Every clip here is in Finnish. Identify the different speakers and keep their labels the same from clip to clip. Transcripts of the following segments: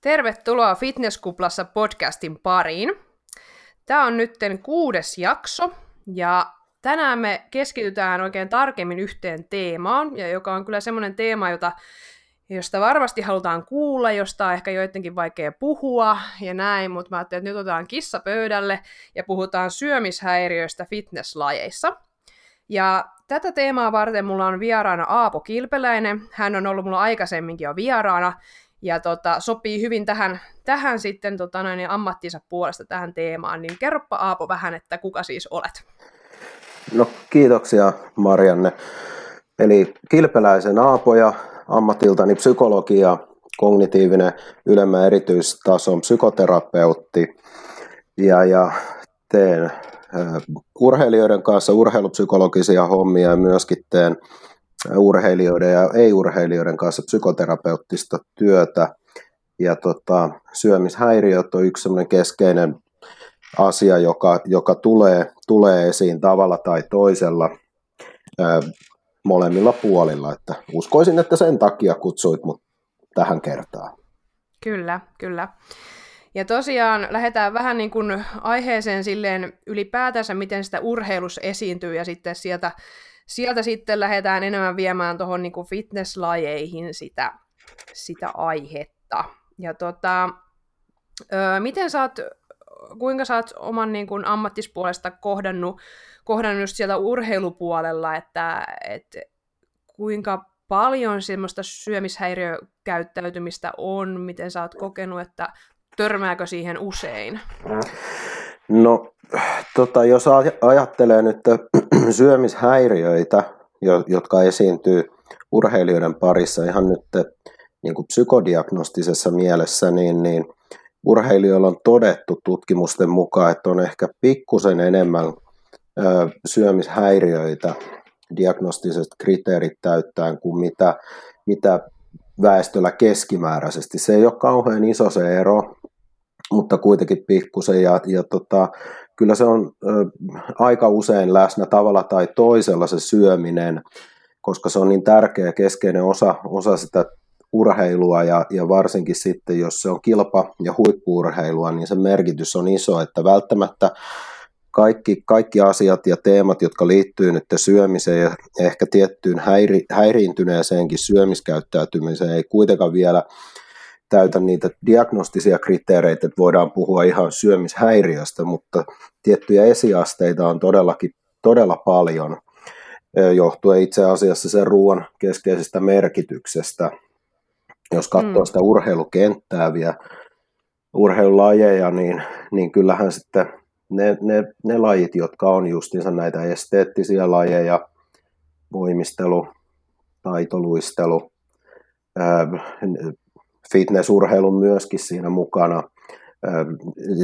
Speaker 1: Tervetuloa Fitnesskuplassa podcastin pariin. Tämä on nyt kuudes jakso ja tänään me keskitytään oikein tarkemmin yhteen teemaan, ja joka on kyllä semmoinen teema, jota, josta varmasti halutaan kuulla, josta on ehkä joidenkin vaikea puhua ja näin, mutta mä ajattelin, että nyt otetaan kissa pöydälle ja puhutaan syömishäiriöistä fitnesslajeissa. Ja tätä teemaa varten mulla on vieraana Aapo Kilpeläinen. Hän on ollut mulla aikaisemminkin jo vieraana, ja tota, sopii hyvin tähän, tähän sitten tota noin, ammattinsa puolesta tähän teemaan, niin kerropa Aapo vähän, että kuka siis olet?
Speaker 2: No kiitoksia Marianne. Eli Kilpeläisen Aapo ja ammatiltani psykologia, kognitiivinen ylemmän erityistason psykoterapeutti ja, ja teen urheilijoiden kanssa urheilupsykologisia hommia ja myöskin teen urheilijoiden ja ei-urheilijoiden kanssa psykoterapeuttista työtä. Ja tota, syömishäiriöt on yksi keskeinen asia, joka, joka tulee, tulee esiin tavalla tai toisella ää, molemmilla puolilla. Että uskoisin, että sen takia kutsuit mut tähän kertaan.
Speaker 1: Kyllä, kyllä. Ja tosiaan lähdetään vähän niin kuin aiheeseen silleen ylipäätänsä, miten sitä urheilus esiintyy ja sitten sieltä sieltä sitten lähdetään enemmän viemään tuohon niin fitnesslajeihin sitä, sitä aihetta. Ja tota, ö, miten sä oot, kuinka sä oot oman niin kuin ammattispuolesta kohdannut, kohdannut just sieltä urheilupuolella, että et, kuinka paljon semmoista syömishäiriökäyttäytymistä on, miten sä oot kokenut, että törmääkö siihen usein?
Speaker 2: No, tota, jos ajattelee nyt syömishäiriöitä, jotka esiintyy urheilijoiden parissa ihan nyt niin kuin psykodiagnostisessa mielessä, niin, niin urheilijoilla on todettu tutkimusten mukaan, että on ehkä pikkusen enemmän ö, syömishäiriöitä diagnostiset kriteerit täyttäen kuin mitä, mitä väestöllä keskimääräisesti. Se ei ole kauhean iso se ero, mutta kuitenkin pikkusen. Ja, ja tota, kyllä se on ö, aika usein läsnä tavalla tai toisella se syöminen, koska se on niin tärkeä keskeinen osa, osa sitä urheilua ja, ja varsinkin sitten, jos se on kilpa- ja huippuurheilua, niin se merkitys on iso, että välttämättä kaikki, kaikki asiat ja teemat, jotka liittyy nyt syömiseen ja ehkä tiettyyn häiri, häiriintyneeseenkin syömiskäyttäytymiseen, ei kuitenkaan vielä täytä niitä diagnostisia kriteereitä, että voidaan puhua ihan syömishäiriöstä, mutta tiettyjä esiasteita on todellakin todella paljon, johtuen itse asiassa sen ruoan keskeisestä merkityksestä. Jos katsoo mm. sitä urheilukenttää vielä, urheilulajeja, niin, niin kyllähän sitten ne, ne, ne lajit, jotka on justiinsa näitä esteettisiä lajeja, voimistelu, taitoluistelu, fitnessurheilun myöskin siinä mukana.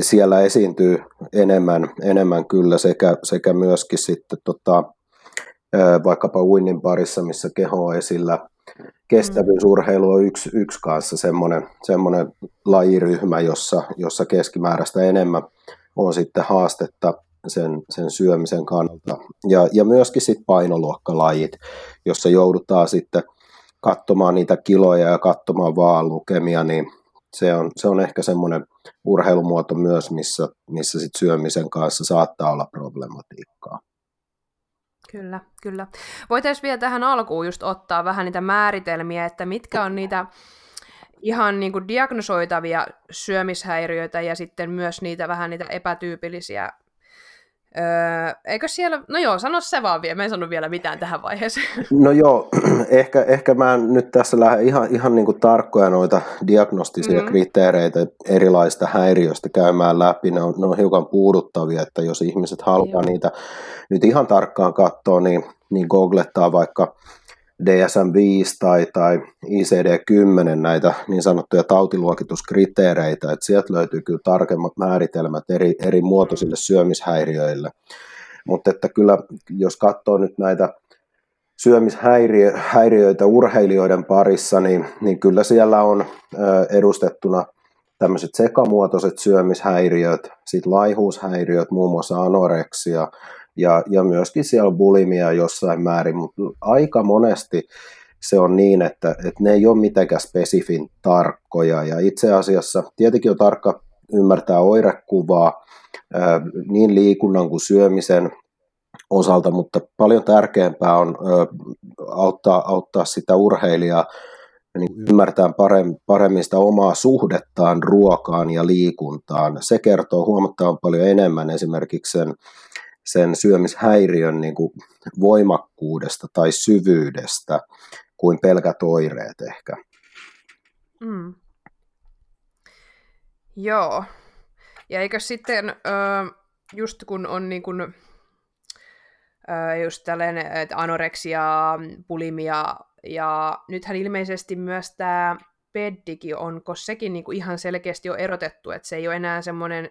Speaker 2: Siellä esiintyy enemmän, enemmän kyllä sekä, sekä myöskin sitten tota, vaikkapa uinnin parissa, missä keho on esillä. Kestävyysurheilu on yksi, yksi kanssa semmoinen, semmoinen lajiryhmä, jossa, jossa keskimääräistä enemmän on sitten haastetta sen, sen syömisen kannalta. Ja, ja myöskin sitten painoluokkalajit, jossa joudutaan sitten – katsomaan niitä kiloja ja katsomaan vaan lukemia, niin se on, se on ehkä semmoinen urheilumuoto myös, missä, missä sit syömisen kanssa saattaa olla problematiikkaa.
Speaker 1: Kyllä, kyllä. Voitaisiin vielä tähän alkuun just ottaa vähän niitä määritelmiä, että mitkä on niitä ihan niin kuin diagnosoitavia syömishäiriöitä ja sitten myös niitä vähän niitä epätyypillisiä Öö, eikö siellä, no joo, sano se vaan vielä, mä en sano vielä mitään tähän vaiheeseen.
Speaker 2: No joo, ehkä, ehkä mä nyt tässä lähden ihan, ihan niin kuin tarkkoja noita diagnostisia mm-hmm. kriteereitä erilaista häiriöistä käymään läpi, ne on, ne on hiukan puuduttavia, että jos ihmiset haluaa niitä nyt ihan tarkkaan katsoa, niin, niin googlettaa vaikka DSM-5 tai, tai ICD-10 näitä niin sanottuja tautiluokituskriteereitä, että sieltä löytyy kyllä tarkemmat määritelmät eri, eri muotoisille syömishäiriöille. Mutta että kyllä, jos katsoo nyt näitä syömishäiriöitä urheilijoiden parissa, niin, niin kyllä siellä on edustettuna tämmöiset sekamuotoiset syömishäiriöt, sitten laihuushäiriöt, muun muassa anoreksia, ja, ja myöskin siellä on bulimia jossain määrin, mutta aika monesti se on niin, että, että ne ei ole mitenkään spesifin tarkkoja. Ja itse asiassa tietenkin on tarkka ymmärtää oirekuvaa niin liikunnan kuin syömisen osalta, mutta paljon tärkeämpää on auttaa, auttaa sitä urheilijaa niin ymmärtää paremmin, sitä omaa suhdettaan ruokaan ja liikuntaan. Se kertoo huomattavan paljon enemmän esimerkiksi sen, sen syömishäiriön niin kuin voimakkuudesta tai syvyydestä kuin pelkät oireet ehkä. Mm.
Speaker 1: Joo. Ja eikö sitten, just kun on niin kuin, just tällainen anoreksia, bulimia, ja nythän ilmeisesti myös tämä peddikin on, koska sekin niin kuin ihan selkeästi on erotettu, että se ei ole enää semmoinen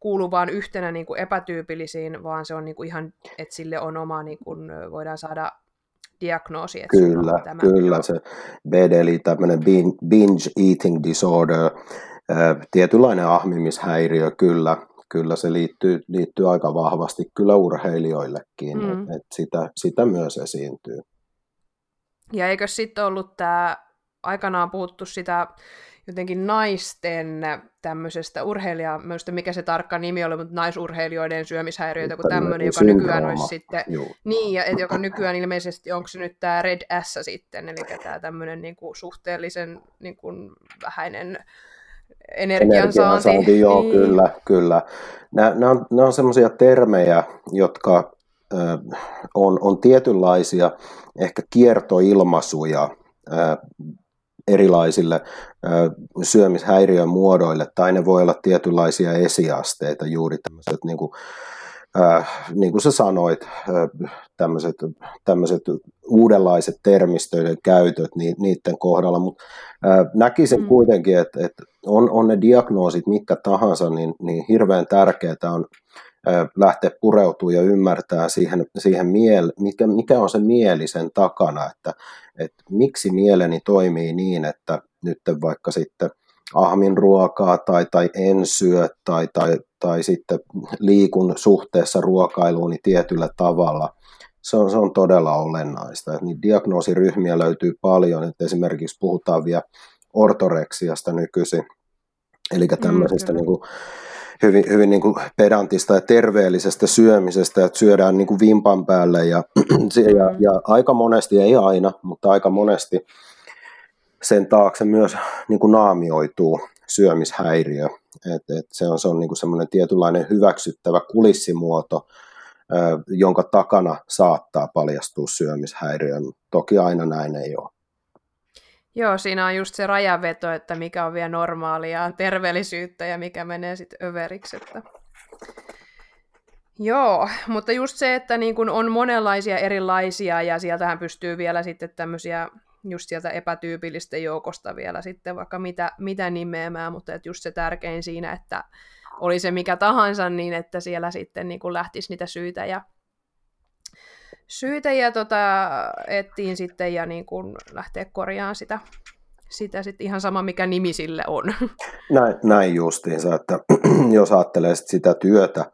Speaker 1: kuulu vaan yhtenä niin kuin epätyypillisiin, vaan se on niin kuin ihan, että sille on oma, niin kuin voidaan saada diagnoosi. Että
Speaker 2: kyllä, tämä, kyllä, se BED eli tämmöinen binge eating disorder, tietynlainen ahmimishäiriö, kyllä, kyllä se liittyy, liittyy aika vahvasti kyllä urheilijoillekin, mm. että et sitä, sitä myös esiintyy.
Speaker 1: Ja eikö sitten ollut tämä, aikanaan puhuttu sitä jotenkin naisten tämmöisestä urheilija, mikä se tarkka nimi oli, mutta naisurheilijoiden syömishäiriöitä, kun tämmöinen, joka nykyään olisi sitten, Joo. niin, ja et, joka nykyään ilmeisesti, onko se nyt tämä Red S sitten, eli tämä tämmöinen niinku suhteellisen niinku, vähäinen energiansaanti. energiansaanti
Speaker 2: joo, niin. kyllä, kyllä. Nämä, nämä on, nämä on semmoisia termejä, jotka ö, on, on tietynlaisia ehkä kiertoilmaisuja ö, erilaisille syömishäiriön muodoille, tai ne voi olla tietynlaisia esiasteita, juuri tämmöiset niin kuin, äh, niin kuin sä sanoit, äh, tämmöiset, tämmöiset uudenlaiset termistöiden käytöt ni, niiden kohdalla, mutta äh, näkisin mm. kuitenkin, että, että on, on ne diagnoosit mitkä tahansa, niin, niin hirveän tärkeää on lähteä pureutumaan ja ymmärtää siihen, siihen miele, mikä, mikä on se mieli sen takana, että, että miksi mieleni toimii niin, että nyt vaikka sitten ahmin ruokaa tai, tai en syö tai, tai, tai sitten liikun suhteessa ruokailuun niin tietyllä tavalla. Se on, se on todella olennaista. Et niin diagnoosiryhmiä löytyy paljon, että esimerkiksi puhutaan vielä ortoreksiasta nykyisin, eli mm, tämmöisestä mm, niin kuin, hyvin, hyvin niin kuin pedantista ja terveellisestä syömisestä, että syödään niin kuin vimpan päälle ja, ja, ja aika monesti, ei aina, mutta aika monesti sen taakse myös niin kuin naamioituu syömishäiriö. Et, et se on, se on niin kuin semmoinen tietynlainen hyväksyttävä kulissimuoto, jonka takana saattaa paljastua syömishäiriö. Toki aina näin ei ole.
Speaker 1: Joo, siinä on just se rajaveto, että mikä on vielä normaalia terveellisyyttä ja mikä menee sitten överiksi. Että... Joo, mutta just se, että niin kun on monenlaisia erilaisia ja sieltähän pystyy vielä sitten tämmöisiä just sieltä epätyypillisten joukosta vielä sitten vaikka mitä, mitä nimeämään, mutta että just se tärkein siinä, että oli se mikä tahansa, niin että siellä sitten niin kuin lähtisi niitä syitä ja syitä ja tota, ettiin sitten ja niin kuin lähteä korjaamaan sitä, sitä sitten ihan sama, mikä nimi sille on.
Speaker 2: Näin, näin justiinsa, että jos ajattelee sitä työtä,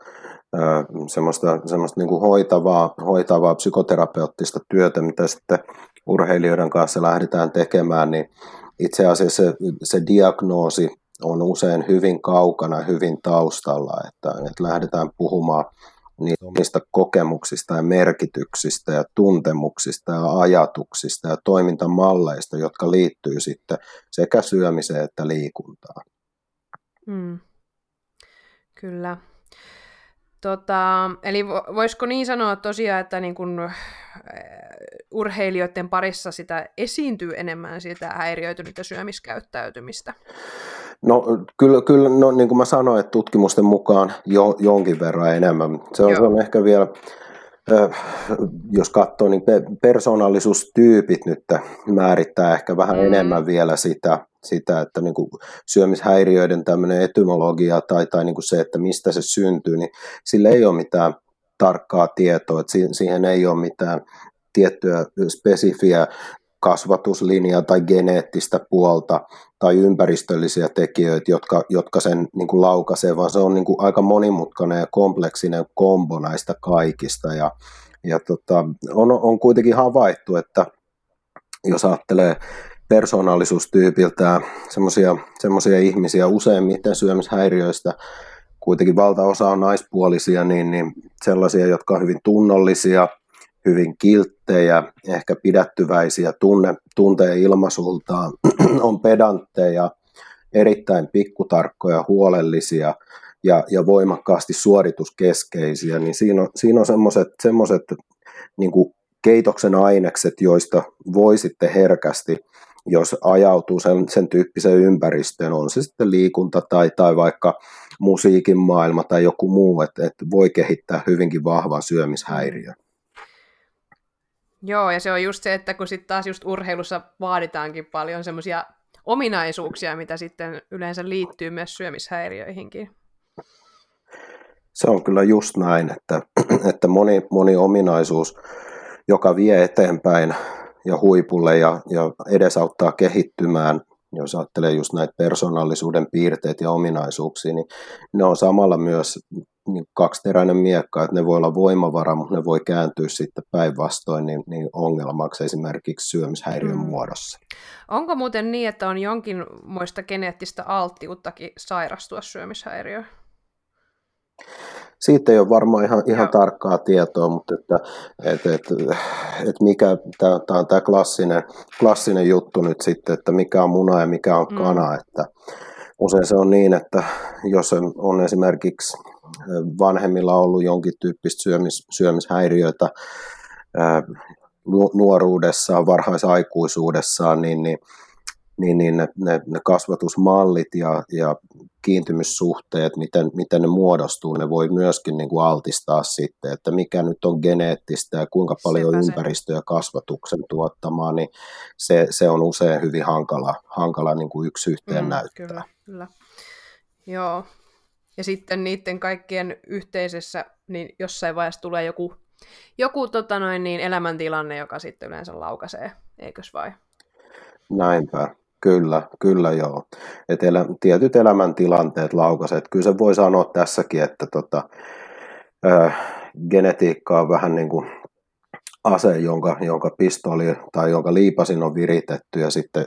Speaker 2: semmoista, semmoista niin kuin hoitavaa, hoitavaa psykoterapeuttista työtä, mitä sitten urheilijoiden kanssa lähdetään tekemään, niin itse asiassa se, se diagnoosi on usein hyvin kaukana, hyvin taustalla, että, että lähdetään puhumaan niistä kokemuksista ja merkityksistä ja tuntemuksista ja ajatuksista ja toimintamalleista, jotka liittyy sitten sekä syömiseen että liikuntaan. Mm.
Speaker 1: Kyllä. Tota, eli voisiko niin sanoa tosiaan, että niin kun, äh, urheilijoiden parissa sitä esiintyy enemmän sitä häiriöitynyttä syömiskäyttäytymistä?
Speaker 2: No kyllä, kyllä no, niin kuin mä sanoin, että tutkimusten mukaan jo, jonkin verran enemmän. Se on, se on ehkä vielä, jos katsoo, niin persoonallisuustyypit nyt määrittää ehkä vähän mm. enemmän vielä sitä, sitä, että niin kuin syömishäiriöiden tämmöinen etymologia tai, tai niin kuin se, että mistä se syntyy, niin sillä ei ole mitään tarkkaa tietoa, että siihen ei ole mitään tiettyä spesifiä kasvatuslinjaa tai geneettistä puolta tai ympäristöllisiä tekijöitä, jotka, jotka sen niin kuin laukaisee, vaan se on niin kuin aika monimutkainen ja kompleksinen kombo näistä kaikista. Ja, ja tota, on, on kuitenkin havaittu, että jos ajattelee persoonallisuustyypiltään semmoisia ihmisiä useimmiten syömishäiriöistä, kuitenkin valtaosa on naispuolisia, niin, niin sellaisia, jotka on hyvin tunnollisia, hyvin kilttejä, ehkä pidättyväisiä tunne, tunteen ilmaisultaan, on pedantteja, erittäin pikkutarkkoja, huolellisia ja, ja voimakkaasti suorituskeskeisiä, niin siinä on, siinä on semmoiset, semmoiset niin keitoksen ainekset, joista voi sitten herkästi, jos ajautuu sen, sen tyyppiseen ympäristöön, on se sitten liikunta tai, tai vaikka musiikin maailma tai joku muu, että, että voi kehittää hyvinkin vahvan syömishäiriön.
Speaker 1: Joo, ja se on just se, että kun sitten taas just urheilussa vaaditaankin paljon semmoisia ominaisuuksia, mitä sitten yleensä liittyy myös syömishäiriöihinkin.
Speaker 2: Se on kyllä just näin, että, että moni, moni ominaisuus, joka vie eteenpäin ja huipulle ja, ja edesauttaa kehittymään, jos ajattelee just näitä persoonallisuuden piirteitä ja ominaisuuksia, niin ne on samalla myös niin kaksiteräinen miekka, että ne voi olla voimavara, mutta ne voi kääntyä sitten päinvastoin niin, niin ongelmaksi esimerkiksi syömishäiriön mm. muodossa.
Speaker 1: Onko muuten niin, että on jonkinmoista geneettistä alttiuttakin sairastua syömishäiriöön?
Speaker 2: Siitä ei ole varmaan ihan, ihan tarkkaa tietoa, mutta että, et, et, et mikä, tämä on tämä klassinen, klassinen juttu nyt sitten, että mikä on muna ja mikä on mm. kana, mm. että usein se on niin, että jos on esimerkiksi vanhemmilla ollut jonkin tyyppistä syömis, syömishäiriöitä nuoruudessaan, varhaisaikuisuudessaan, niin, niin niin, niin ne, ne, ne kasvatusmallit ja, ja kiintymyssuhteet, miten, miten ne muodostuu, ne voi myöskin niin kuin altistaa sitten, että mikä nyt on geneettistä ja kuinka paljon Sepä ympäristö ja kasvatuksen tuottamaa, niin se, se on usein hyvin hankala, hankala niin kuin yksi yhteen mm, näyttää.
Speaker 1: Kyllä, kyllä. Joo. Ja sitten niiden kaikkien yhteisessä, niin jossain vaiheessa tulee joku, joku tota noin, niin elämäntilanne, joka sitten yleensä laukaisee, eikös vai?
Speaker 2: Näinpä. Kyllä, kyllä joo. Et elä, tietyt elämäntilanteet laukaset. Kyllä se voi sanoa tässäkin, että tota, ö, genetiikka on vähän niin kuin ase, jonka, jonka pistoli tai jonka liipasin on viritetty ja sitten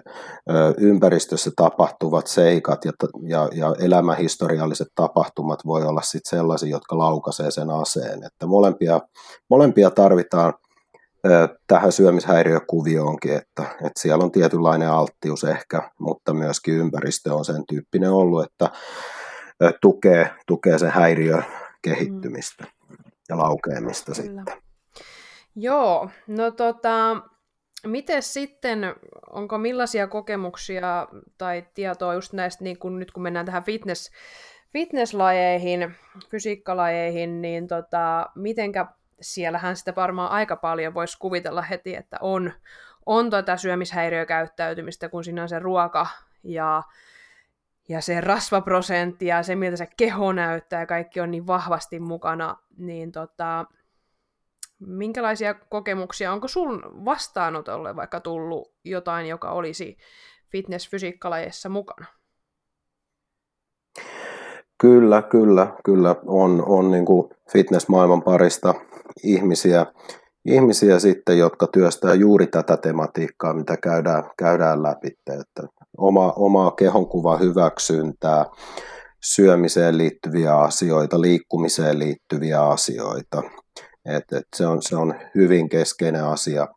Speaker 2: ö, ympäristössä tapahtuvat seikat ja, ja, ja elämähistorialliset tapahtumat voi olla sitten sellaisia, jotka laukaisee sen aseen. Että molempia, molempia tarvitaan tähän syömishäiriökuvioonkin, että, että siellä on tietynlainen alttius ehkä, mutta myöskin ympäristö on sen tyyppinen ollut, että tukee, tukee sen häiriö kehittymistä mm. ja laukeamista Kyllä. sitten.
Speaker 1: Joo, no tota, miten sitten, onko millaisia kokemuksia tai tietoa just näistä, niin kun, nyt kun mennään tähän fitness, fitnesslajeihin, fysiikkalajeihin, niin tota, mitenkä siellähän sitä varmaan aika paljon voisi kuvitella heti, että on, on tuota syömishäiriökäyttäytymistä, kun siinä on se ruoka ja, ja se rasvaprosentti ja se, miltä se keho näyttää ja kaikki on niin vahvasti mukana, niin tota, minkälaisia kokemuksia, onko sun vastaanotolle vaikka tullut jotain, joka olisi fitness-fysiikkalajeissa mukana?
Speaker 2: Kyllä, kyllä, kyllä. On, on niin kuin fitness-maailman parista ihmisiä, ihmisiä sitten, jotka työstää juuri tätä tematiikkaa, mitä käydään, käydään läpi. Että oma, omaa kehonkuva hyväksyntää, syömiseen liittyviä asioita, liikkumiseen liittyviä asioita. Et, et se, on, se on hyvin keskeinen asia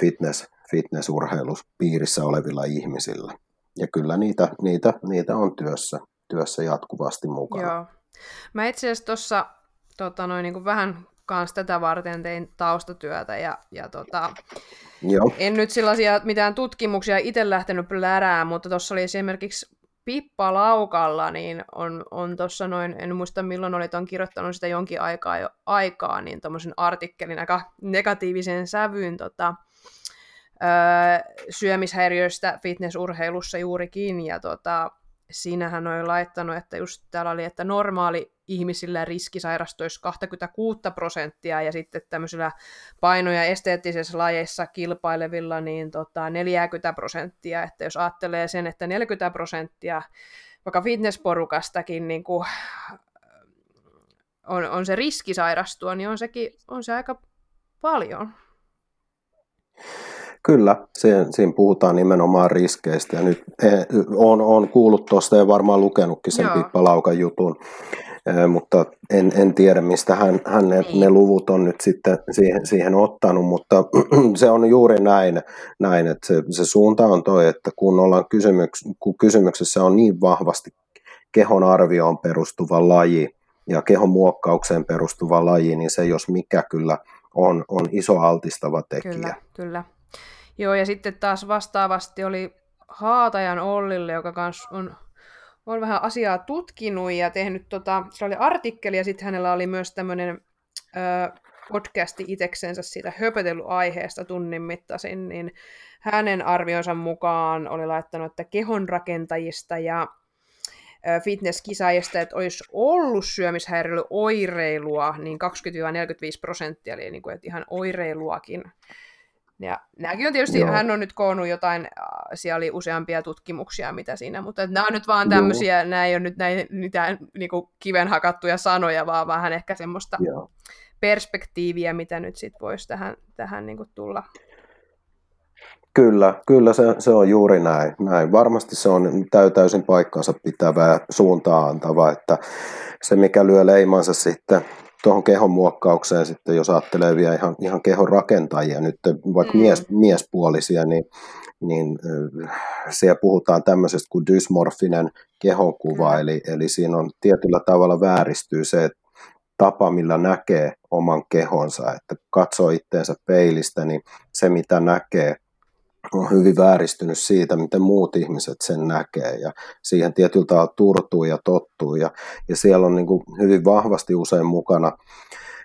Speaker 2: fitness, fitnessurheiluspiirissä olevilla ihmisillä. Ja kyllä niitä, niitä, niitä on työssä, työssä jatkuvasti mukana. Joo.
Speaker 1: Mä itse asiassa tuossa tota, noin, niin vähän kanssa tätä varten tein taustatyötä ja, ja tota, Joo. en nyt sellaisia mitään tutkimuksia itse lähtenyt plärää, mutta tuossa oli esimerkiksi Pippa Laukalla, niin on, on tuossa noin, en muista milloin olit, on kirjoittanut sitä jonkin aikaa jo aikaa, niin tuommoisen artikkelin aika negatiivisen sävyyn tota, öö, syömishäiriöistä fitnessurheilussa juurikin, ja tota, siinähän oli laittanut, että just täällä oli, että normaali ihmisillä riski sairastuisi 26 prosenttia ja sitten tämmöisillä paino- ja esteettisessä lajeissa kilpailevilla niin tota 40 prosenttia, että jos ajattelee sen, että 40 prosenttia vaikka fitnessporukastakin niin kuin on, on se riski sairastua, niin on, sekin, on se aika paljon.
Speaker 2: Kyllä, siinä, siinä puhutaan nimenomaan riskeistä ja nyt eh, on, on kuullut tuosta ja varmaan lukenutkin sen Pippa Laukan jutun, eh, mutta en, en tiedä mistä hän, hän ne, niin. ne luvut on nyt sitten siihen, siihen ottanut, mutta se on juuri näin, näin että se, se suunta on toi, että kun, ollaan kysymyks, kun kysymyksessä on niin vahvasti kehon arvioon perustuva laji ja kehon muokkaukseen perustuva laji, niin se jos mikä kyllä on, on iso altistava tekijä.
Speaker 1: Kyllä, kyllä. Joo, ja sitten taas vastaavasti oli Haatajan Ollille, joka kanssa on, on vähän asiaa tutkinut ja tehnyt, tota, se oli artikkeli, ja sitten hänellä oli myös tämmöinen podcasti iteksensä siitä höpötellyt aiheesta tunnin mittaisin, niin hänen arvionsa mukaan oli laittanut, että kehonrakentajista ja fitnesskisaajista, että olisi ollut syömishäiriöllä oireilua, niin 20-45 prosenttia, eli niin kuin, että ihan oireiluakin ja nämäkin on tietysti, Joo. hän on nyt koonnut jotain, siellä oli useampia tutkimuksia, mitä siinä, mutta nämä on nyt vaan tämmöisiä, Joo. nämä ei ole nyt näin, mitään niin kuin kiven hakattuja sanoja, vaan vähän ehkä semmoista Joo. perspektiiviä, mitä nyt sitten voisi tähän, tähän niin kuin tulla.
Speaker 2: Kyllä, kyllä se, se on juuri näin, näin. Varmasti se on täysin paikkansa pitävää suuntaa antava, että se mikä lyö leimansa sitten tuohon kehon muokkaukseen sitten, jos ajattelee vielä ihan, ihan kehon rakentajia, nyt vaikka mm. mies, miespuolisia, niin, niin siellä puhutaan tämmöisestä kuin dysmorfinen kehonkuva, eli, eli siinä on tietyllä tavalla vääristyy se, että tapa, millä näkee oman kehonsa, että katsoo itteensä peilistä, niin se mitä näkee on hyvin vääristynyt siitä, miten muut ihmiset sen näkee. Ja siihen tietyllä tavalla turtuu ja tottuu. Ja, ja siellä on niin kuin hyvin vahvasti usein mukana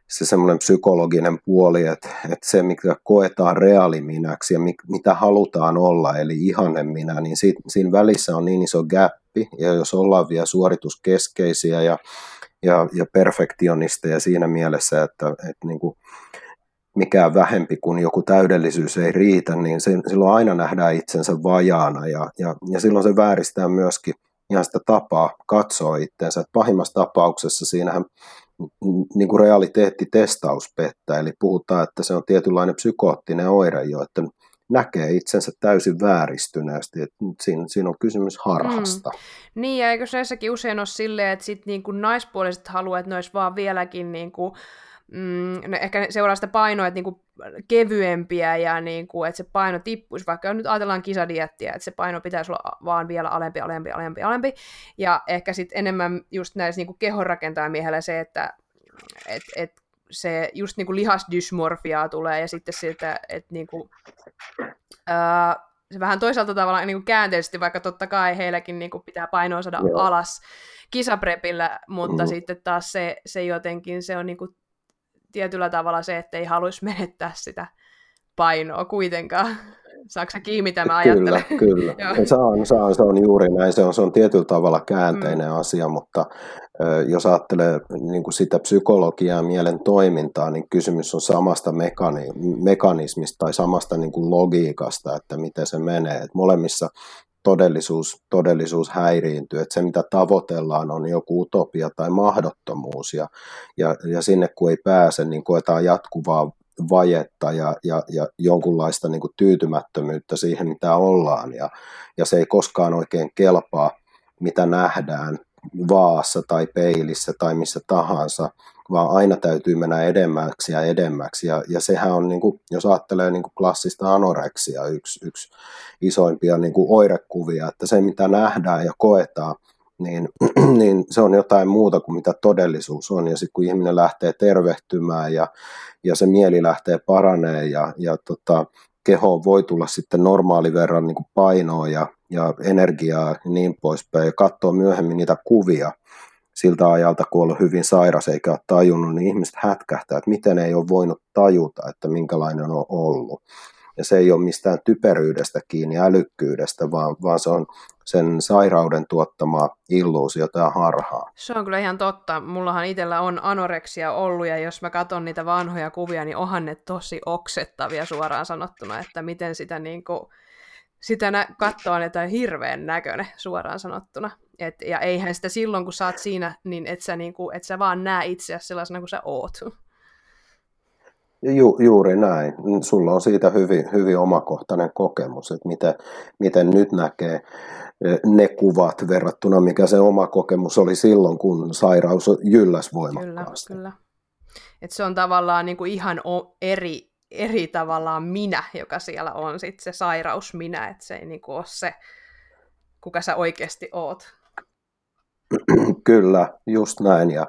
Speaker 2: se semmoinen psykologinen puoli, että, että se mikä koetaan reaaliminäksi ja mitä halutaan olla, eli ihanen minä, niin siitä, siinä välissä on niin iso gappi ja jos ollaan vielä suorituskeskeisiä ja, ja, ja perfektionisteja siinä mielessä, että, että niin kuin, mikään vähempi kuin joku täydellisyys ei riitä, niin se, silloin aina nähdään itsensä vajaana ja, ja, ja silloin se vääristää myöskin ihan sitä tapaa katsoa itseensä. Että pahimmassa tapauksessa siinähän niin kuin realiteettitestaus pettää, eli puhutaan, että se on tietynlainen psykoottinen oire jo, että näkee itsensä täysin vääristyneesti, että siinä, siinä on kysymys harhasta.
Speaker 1: Mm. Niin, ja eikö näissäkin usein ole silleen, että sit niin kuin naispuoliset haluaa, että ne olisi vaan vieläkin niin kuin mm, ne ehkä seuraa sitä painoa, että niinku kevyempiä ja niinku, että se paino tippuisi, vaikka nyt ajatellaan kisadiettiä, että se paino pitäisi olla vaan vielä alempi, alempi, alempi, alempi. Ja ehkä sitten enemmän just näissä niinku kehonrakentajamiehellä se, että et, et se just niinku lihasdysmorfiaa tulee ja sitten sitä, että niinku, ää, se vähän toisaalta tavalla niin kuin käänteisesti, vaikka totta kai heilläkin niin kuin pitää painoa saada Joo. alas kisaprepillä, mutta mm. sitten taas se, se jotenkin se on niin kuin tietyllä tavalla se, että ei haluaisi menettää sitä painoa kuitenkaan. Saatko sä kiinni, mitä mä ajattelen?
Speaker 2: Kyllä, kyllä. saan, saan, se on juuri näin. Se on, se on tietyllä tavalla käänteinen mm. asia, mutta jos ajattelee niin kuin sitä psykologiaa ja mielen toimintaa, niin kysymys on samasta mekani- mekanismista tai samasta niin kuin logiikasta, että miten se menee. Et molemmissa todellisuus, todellisuus häiriintyy, että se mitä tavoitellaan on joku utopia tai mahdottomuus. Ja, ja, ja sinne kun ei pääse, niin koetaan jatkuvaa vajetta ja, ja, ja jonkunlaista niin kuin tyytymättömyyttä siihen, mitä ollaan. Ja, ja se ei koskaan oikein kelpaa, mitä nähdään vaassa tai peilissä tai missä tahansa, vaan aina täytyy mennä edemmäksi ja edemmäksi. Ja, ja sehän on, niin kuin, jos ajattelee niin kuin klassista anoreksia, yksi, yksi isoimpia niin kuin oirekuvia, että se mitä nähdään ja koetaan, niin, niin se on jotain muuta kuin mitä todellisuus on. Ja sitten kun ihminen lähtee tervehtymään ja, ja se mieli lähtee paranee ja, ja tota, kehoon voi tulla sitten normaali verran niin kuin painoa ja, ja energiaa ja niin poispäin ja katsoa myöhemmin niitä kuvia, siltä ajalta, kun ollut hyvin sairas eikä ole tajunnut, niin ihmiset hätkähtää, että miten ei ole voinut tajuta, että minkälainen on ollut. Ja se ei ole mistään typeryydestä kiinni, älykkyydestä, vaan, vaan se on sen sairauden tuottamaa illuusiota ja harhaa.
Speaker 1: Se on kyllä ihan totta. Mullahan itsellä on anoreksia ollut, ja jos mä katson niitä vanhoja kuvia, niin onhan ne tosi oksettavia suoraan sanottuna, että miten sitä niin kuin, sitä nä- katsoa, että on hirveän näköinen suoraan sanottuna. Et, ja eihän sitä silloin, kun sä oot siinä, niin et sä, niinku, et sä vaan näe itseäsi sellaisena kuin sä oot.
Speaker 2: Ju, juuri näin. Sulla on siitä hyvin, hyvin omakohtainen kokemus, että miten, miten nyt näkee ne kuvat verrattuna, mikä se oma kokemus oli silloin, kun sairaus jylläs voimakkaasti.
Speaker 1: Kyllä, kyllä. Et se on tavallaan niin kuin ihan eri, eri tavallaan minä, joka siellä on sitten se sairaus minä, että se ei niin kuin ole se, kuka sä oikeasti oot.
Speaker 2: Kyllä, just näin. Ja,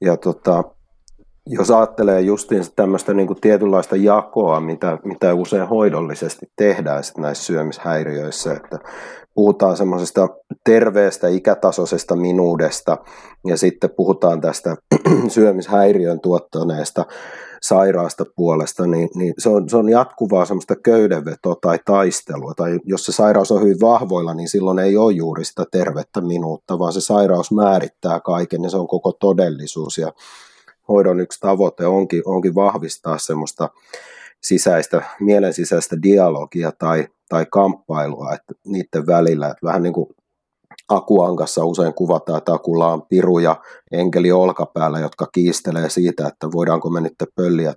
Speaker 2: ja tota, jos ajattelee justiin tämmöistä niin kuin tietynlaista jakoa, mitä, mitä usein hoidollisesti tehdään sit näissä syömishäiriöissä, että puhutaan semmoisesta terveestä ikätasoisesta minuudesta ja sitten puhutaan tästä syömishäiriön tuottaneesta sairaasta puolesta, niin, niin se, on, se on jatkuvaa semmoista köydenvetoa tai taistelua. Tai jos se sairaus on hyvin vahvoilla, niin silloin ei ole juuri sitä tervettä minuutta, vaan se sairaus määrittää kaiken ja se on koko todellisuus. Ja hoidon yksi tavoite onkin, onkin vahvistaa semmoista sisäistä, mielen sisäistä dialogia tai, tai kamppailua että niiden välillä. Että vähän niin kuin Akuankassa usein kuvataan, että Akulla on piru ja enkeli olkapäällä, jotka kiistelee siitä, että voidaanko me nyt pölliä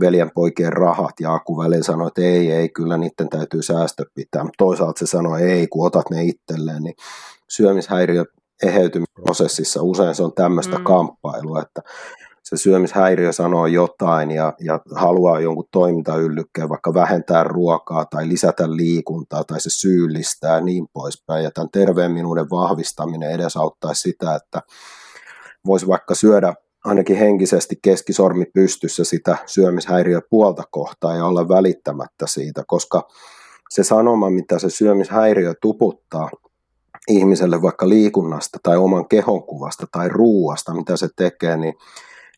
Speaker 2: veljen poikien rahat, ja Aku väliin sanoi, että ei, ei, kyllä niiden täytyy säästö pitää, mutta toisaalta se sanoi, ei, kun otat ne itselleen, niin syömishäiriö eheytymisprosessissa usein se on tämmöistä mm. kamppailua, että se syömishäiriö sanoo jotain ja, ja haluaa jonkun toimintayllykkäin, vaikka vähentää ruokaa tai lisätä liikuntaa tai se syyllistää ja niin poispäin. Ja tämän terveen minuuden vahvistaminen edesauttaisi sitä, että voisi vaikka syödä ainakin henkisesti keskisormi pystyssä sitä syömishäiriö puolta kohtaa ja olla välittämättä siitä, koska se sanoma, mitä se syömishäiriö tuputtaa ihmiselle vaikka liikunnasta tai oman kehonkuvasta tai ruuasta, mitä se tekee, niin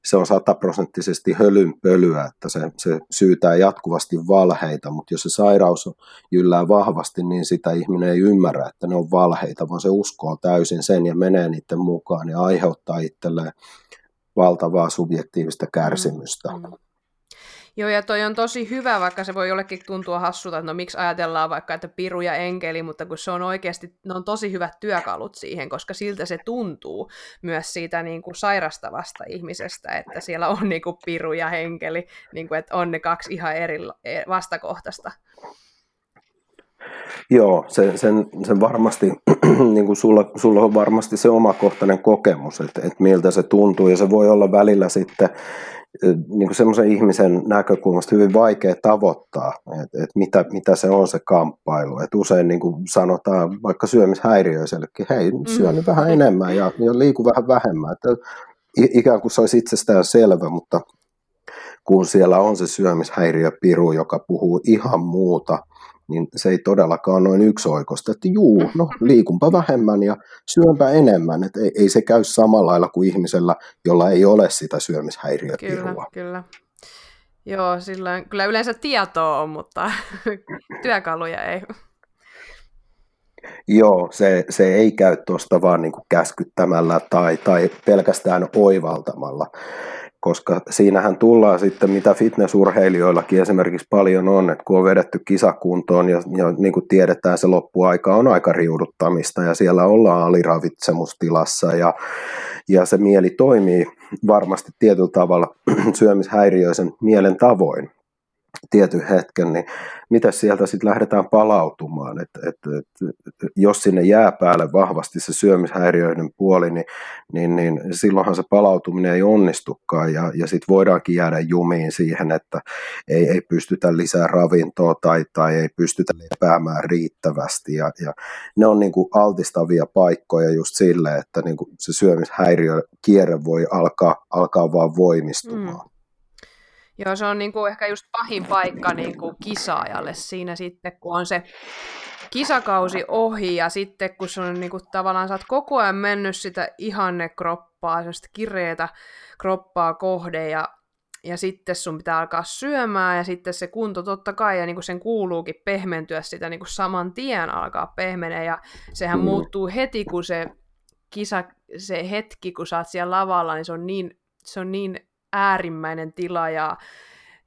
Speaker 2: se on sataprosenttisesti hölynpölyä, että se, se syytää jatkuvasti valheita, mutta jos se sairaus jyllää vahvasti, niin sitä ihminen ei ymmärrä, että ne on valheita, vaan se uskoo täysin sen ja menee niiden mukaan ja aiheuttaa itselleen valtavaa subjektiivista kärsimystä. Mm, mm.
Speaker 1: Joo, ja toi on tosi hyvä, vaikka se voi jollekin tuntua hassulta, että no miksi ajatellaan vaikka, että piru ja enkeli, mutta kun se on oikeasti, ne on tosi hyvät työkalut siihen, koska siltä se tuntuu myös siitä niin kuin sairastavasta ihmisestä, että siellä on niin kuin piru ja enkeli, niin kuin, että on ne kaksi ihan eri e, vastakohtaista.
Speaker 2: Joo, sen, sen, sen varmasti, niin kuin sulla, sulla on varmasti se omakohtainen kokemus, että, että miltä se tuntuu, ja se voi olla välillä sitten niin kuin semmoisen ihmisen näkökulmasta hyvin vaikea tavoittaa, että, että mitä, mitä se on se kamppailu. Että usein niin kuin sanotaan vaikka syömishäiriöisellekin, hei syö nyt vähän enemmän ja, ja liiku vähän vähemmän. Että ikään kuin se olisi itsestään selvä, mutta kun siellä on se syömishäiriöpiru, joka puhuu ihan muuta – niin se ei todellakaan noin yksioikoista, että juu, no liikunpa vähemmän ja syönpä enemmän, että ei, ei se käy samalla lailla kuin ihmisellä, jolla ei ole sitä syömishäiriöpirua.
Speaker 1: Kyllä, kyllä. Joo, sillä kyllä yleensä tietoa on, mutta työkaluja ei.
Speaker 2: Joo, se, se ei käy tuosta vaan niin kuin käskyttämällä tai, tai pelkästään oivaltamalla koska siinähän tullaan sitten, mitä fitnessurheilijoillakin esimerkiksi paljon on, että kun on vedetty kisakuntoon ja, ja niin kuin tiedetään, se loppuaika on aika riuduttamista ja siellä ollaan aliravitsemustilassa ja, ja se mieli toimii varmasti tietyllä tavalla syömishäiriöisen mielen tavoin tietyn hetken, niin mitä sieltä sitten lähdetään palautumaan. Et, et, et, jos sinne jää päälle vahvasti se syömishäiriöiden puoli, niin, niin, niin silloinhan se palautuminen ei onnistukaan ja, ja sitten voidaankin jäädä jumiin siihen, että ei, ei pystytä lisää ravintoa tai, tai ei pystytä lepäämään riittävästi ja, ja ne on niinku altistavia paikkoja just sille, että niinku se syömishäiriökierre voi alkaa, alkaa vaan voimistumaan. Mm.
Speaker 1: Joo, se on niin kuin ehkä just pahin paikka niin kuin kisaajalle siinä sitten, kun on se kisakausi ohi ja sitten kun se on niin kuin, tavallaan, sä oot koko ajan mennyt sitä ihanne kroppaa, sellaista kireetä kroppaa kohde ja, ja sitten sun pitää alkaa syömään ja sitten se kunto totta kai ja niin kuin sen kuuluukin pehmentyä sitä niin kuin saman tien alkaa pehmenee ja sehän mm. muuttuu heti kun se kisa, se hetki kun sä oot siellä lavalla, niin se on niin, se on niin äärimmäinen tila ja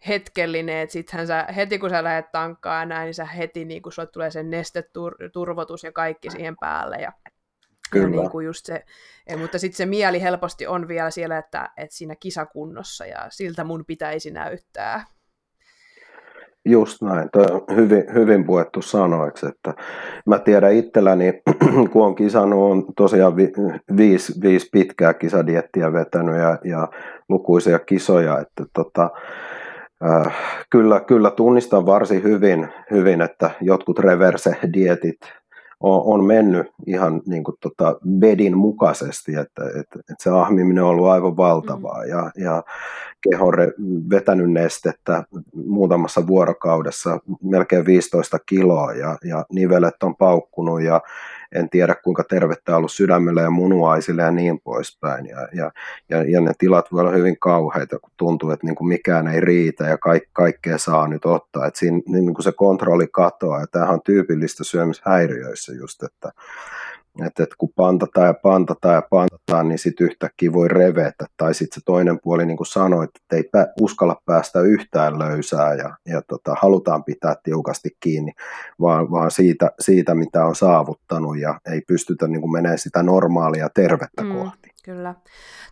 Speaker 1: hetkellinen, että sittenhän sä, heti kun sä lähdet tankkaan ja näin, niin sä heti niin kun sulle tulee sen nesteturvotus ja kaikki siihen päälle ja
Speaker 2: Kyllä.
Speaker 1: Ja niin kuin just se, mutta sitten se mieli helposti on vielä siellä, että, että siinä kisakunnossa ja siltä mun pitäisi näyttää.
Speaker 2: Just näin, Toi on hyvin, hyvin puettu sanoiksi, että mä tiedän itselläni, kun on kisannut, on tosiaan vi, viisi, viisi pitkää kisadiettiä vetänyt ja, ja lukuisia kisoja, että tota, äh, kyllä, kyllä tunnistan varsin hyvin, hyvin, että jotkut reverse-dietit on, on mennyt ihan niin kuin tota bedin mukaisesti, että, että, että se ahmiminen on ollut aivan valtavaa mm. ja, ja keho vetänyt nestettä muutamassa vuorokaudessa melkein 15 kiloa ja, ja nivelet on paukkunut ja en tiedä kuinka tervettä ollut sydämelle ja munuaisille ja niin poispäin. Ja, ja, ja, ja ne tilat voi olla hyvin kauheita, kun tuntuu, että niin kuin mikään ei riitä ja kaik, kaikkea saa nyt ottaa. Että siinä niin kuin se kontrolli katoaa ja tämähän on tyypillistä syömishäiriöissä just, että että et kun pantataan ja pantataan ja pantataan, niin sitten yhtäkkiä voi revetä. Tai sitten se toinen puoli, niin kuin sanoit, että ei pä, uskalla päästä yhtään löysää ja, ja tota, halutaan pitää tiukasti kiinni, vaan, vaan siitä, siitä, mitä on saavuttanut ja ei pystytä niin kuin menemään sitä normaalia tervettä mm, kohti.
Speaker 1: Kyllä.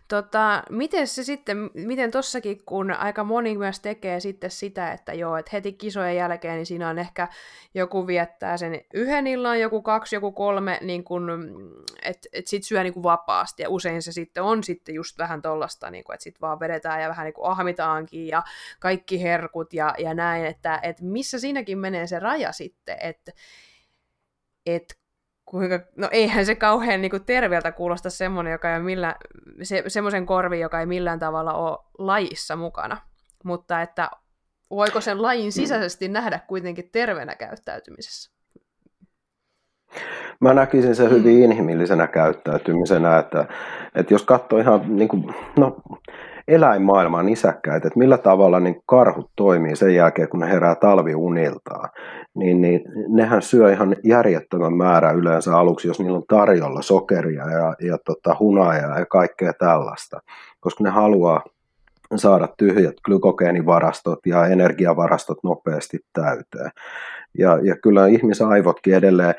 Speaker 1: Tota, miten se sitten, miten tossakin, kun aika moni myös tekee sitten sitä, että joo, että heti kisojen jälkeen, niin siinä on ehkä joku viettää sen yhden illan, joku kaksi, joku kolme, niin kun, että et sit syö niin kuin vapaasti, ja usein se sitten on sitten just vähän tollasta, niin että sitten vaan vedetään ja vähän niin kuin ahmitaankin, ja kaikki herkut ja, ja näin, että et missä siinäkin menee se raja sitten, että et kuinka, no eihän se kauhean niin kuin terveeltä kuulosta semmoinen, joka ei millään, se, semmoisen korvi, joka ei millään tavalla ole lajissa mukana. Mutta että voiko sen lajin sisäisesti nähdä kuitenkin terveenä käyttäytymisessä?
Speaker 2: Mä näkisin sen hyvin mm. inhimillisenä käyttäytymisenä, että, että jos katsoo ihan niin kuin, no, eläinmaailman nisäkkäitä, että millä tavalla niin karhut toimii sen jälkeen, kun ne herää talviuniltaan, niin, niin nehän syö ihan järjettömän määrä yleensä aluksi, jos niillä on tarjolla sokeria ja, ja tota, hunajaa ja kaikkea tällaista, koska ne haluaa saada tyhjät glykogeenivarastot ja energiavarastot nopeasti täyteen. Ja, ja kyllä ihmisaivotkin edelleen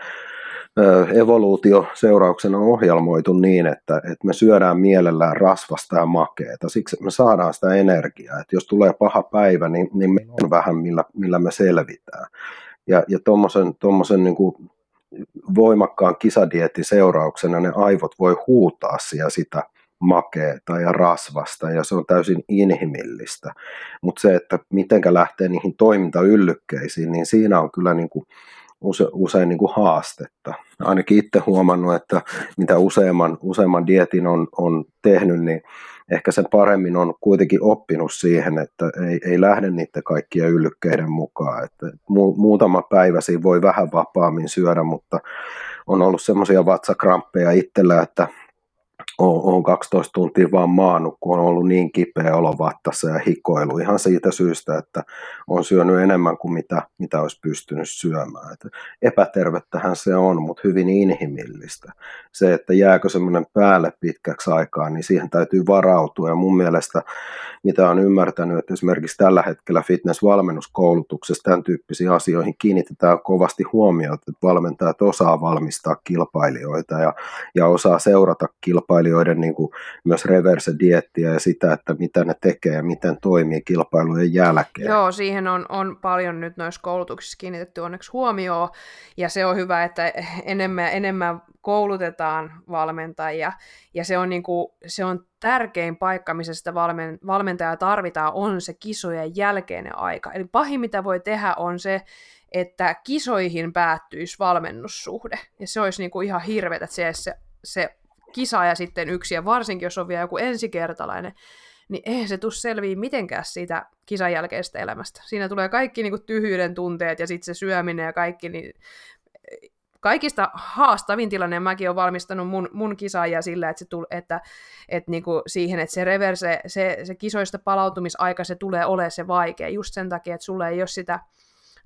Speaker 2: evoluutio seurauksena on ohjelmoitu niin, että, että me syödään mielellään rasvasta ja makeeta, siksi me saadaan sitä energiaa, että jos tulee paha päivä, niin, niin me on vähän millä, millä me selvitään. Ja, ja tuommoisen niin voimakkaan kisadietin seurauksena ne aivot voi huutaa siellä sitä makeeta ja rasvasta ja se on täysin inhimillistä. Mutta se, että mitenkä lähtee niihin toimintayllykkeisiin, niin siinä on kyllä niin kuin use, usein niin kuin haastetta. Ainakin itse huomannut, että mitä useamman, useamman dietin on, on tehnyt, niin ehkä sen paremmin on kuitenkin oppinut siihen, että ei, ei lähde niiden kaikkien yllykkeiden mukaan. Että mu, muutama päivä siinä voi vähän vapaammin syödä, mutta on ollut semmoisia vatsakramppeja itsellä, että olen 12 tuntia vaan maannut, kun on ollut niin kipeä olo vattassa ja hikoilu ihan siitä syystä, että on syönyt enemmän kuin mitä, mitä olisi pystynyt syömään. Että epätervettähän se on, mutta hyvin inhimillistä. Se, että jääkö semmoinen päälle pitkäksi aikaa, niin siihen täytyy varautua ja mun mielestä mitä on ymmärtänyt, että esimerkiksi tällä hetkellä fitness-valmennuskoulutuksessa tämän tyyppisiin asioihin kiinnitetään kovasti huomiota, että valmentajat osaa valmistaa kilpailijoita ja, ja osaa seurata kilpailijoiden niin kuin myös reverse-diettiä ja sitä, että mitä ne tekee ja miten toimii kilpailujen jälkeen.
Speaker 1: Joo, siihen on, on paljon nyt noissa koulutuksissa kiinnitetty onneksi huomioon ja se on hyvä, että enemmän, enemmän koulutetaan valmentajia, ja se on, niin kuin, se on tärkein paikka, missä sitä valmen, valmentajaa tarvitaan, on se kisojen jälkeinen aika. Eli pahin, mitä voi tehdä, on se, että kisoihin päättyisi valmennussuhde, ja se olisi niin kuin ihan hirveätä, että se, se, se kisa ja sitten yksi, ja varsinkin jos on vielä joku ensikertalainen, niin eihän se tule selviä mitenkään siitä kisan jälkeistä elämästä. Siinä tulee kaikki niin kuin, tyhjyyden tunteet ja sitten se syöminen ja kaikki, niin kaikista haastavin tilanne, mäkin olen valmistanut mun, mun kisaajia sillä, että, se tuli, että, että niinku siihen, että se reverse, se, se kisoista palautumisaika, se tulee olemaan se vaikea, just sen takia, että sulle ei ole sitä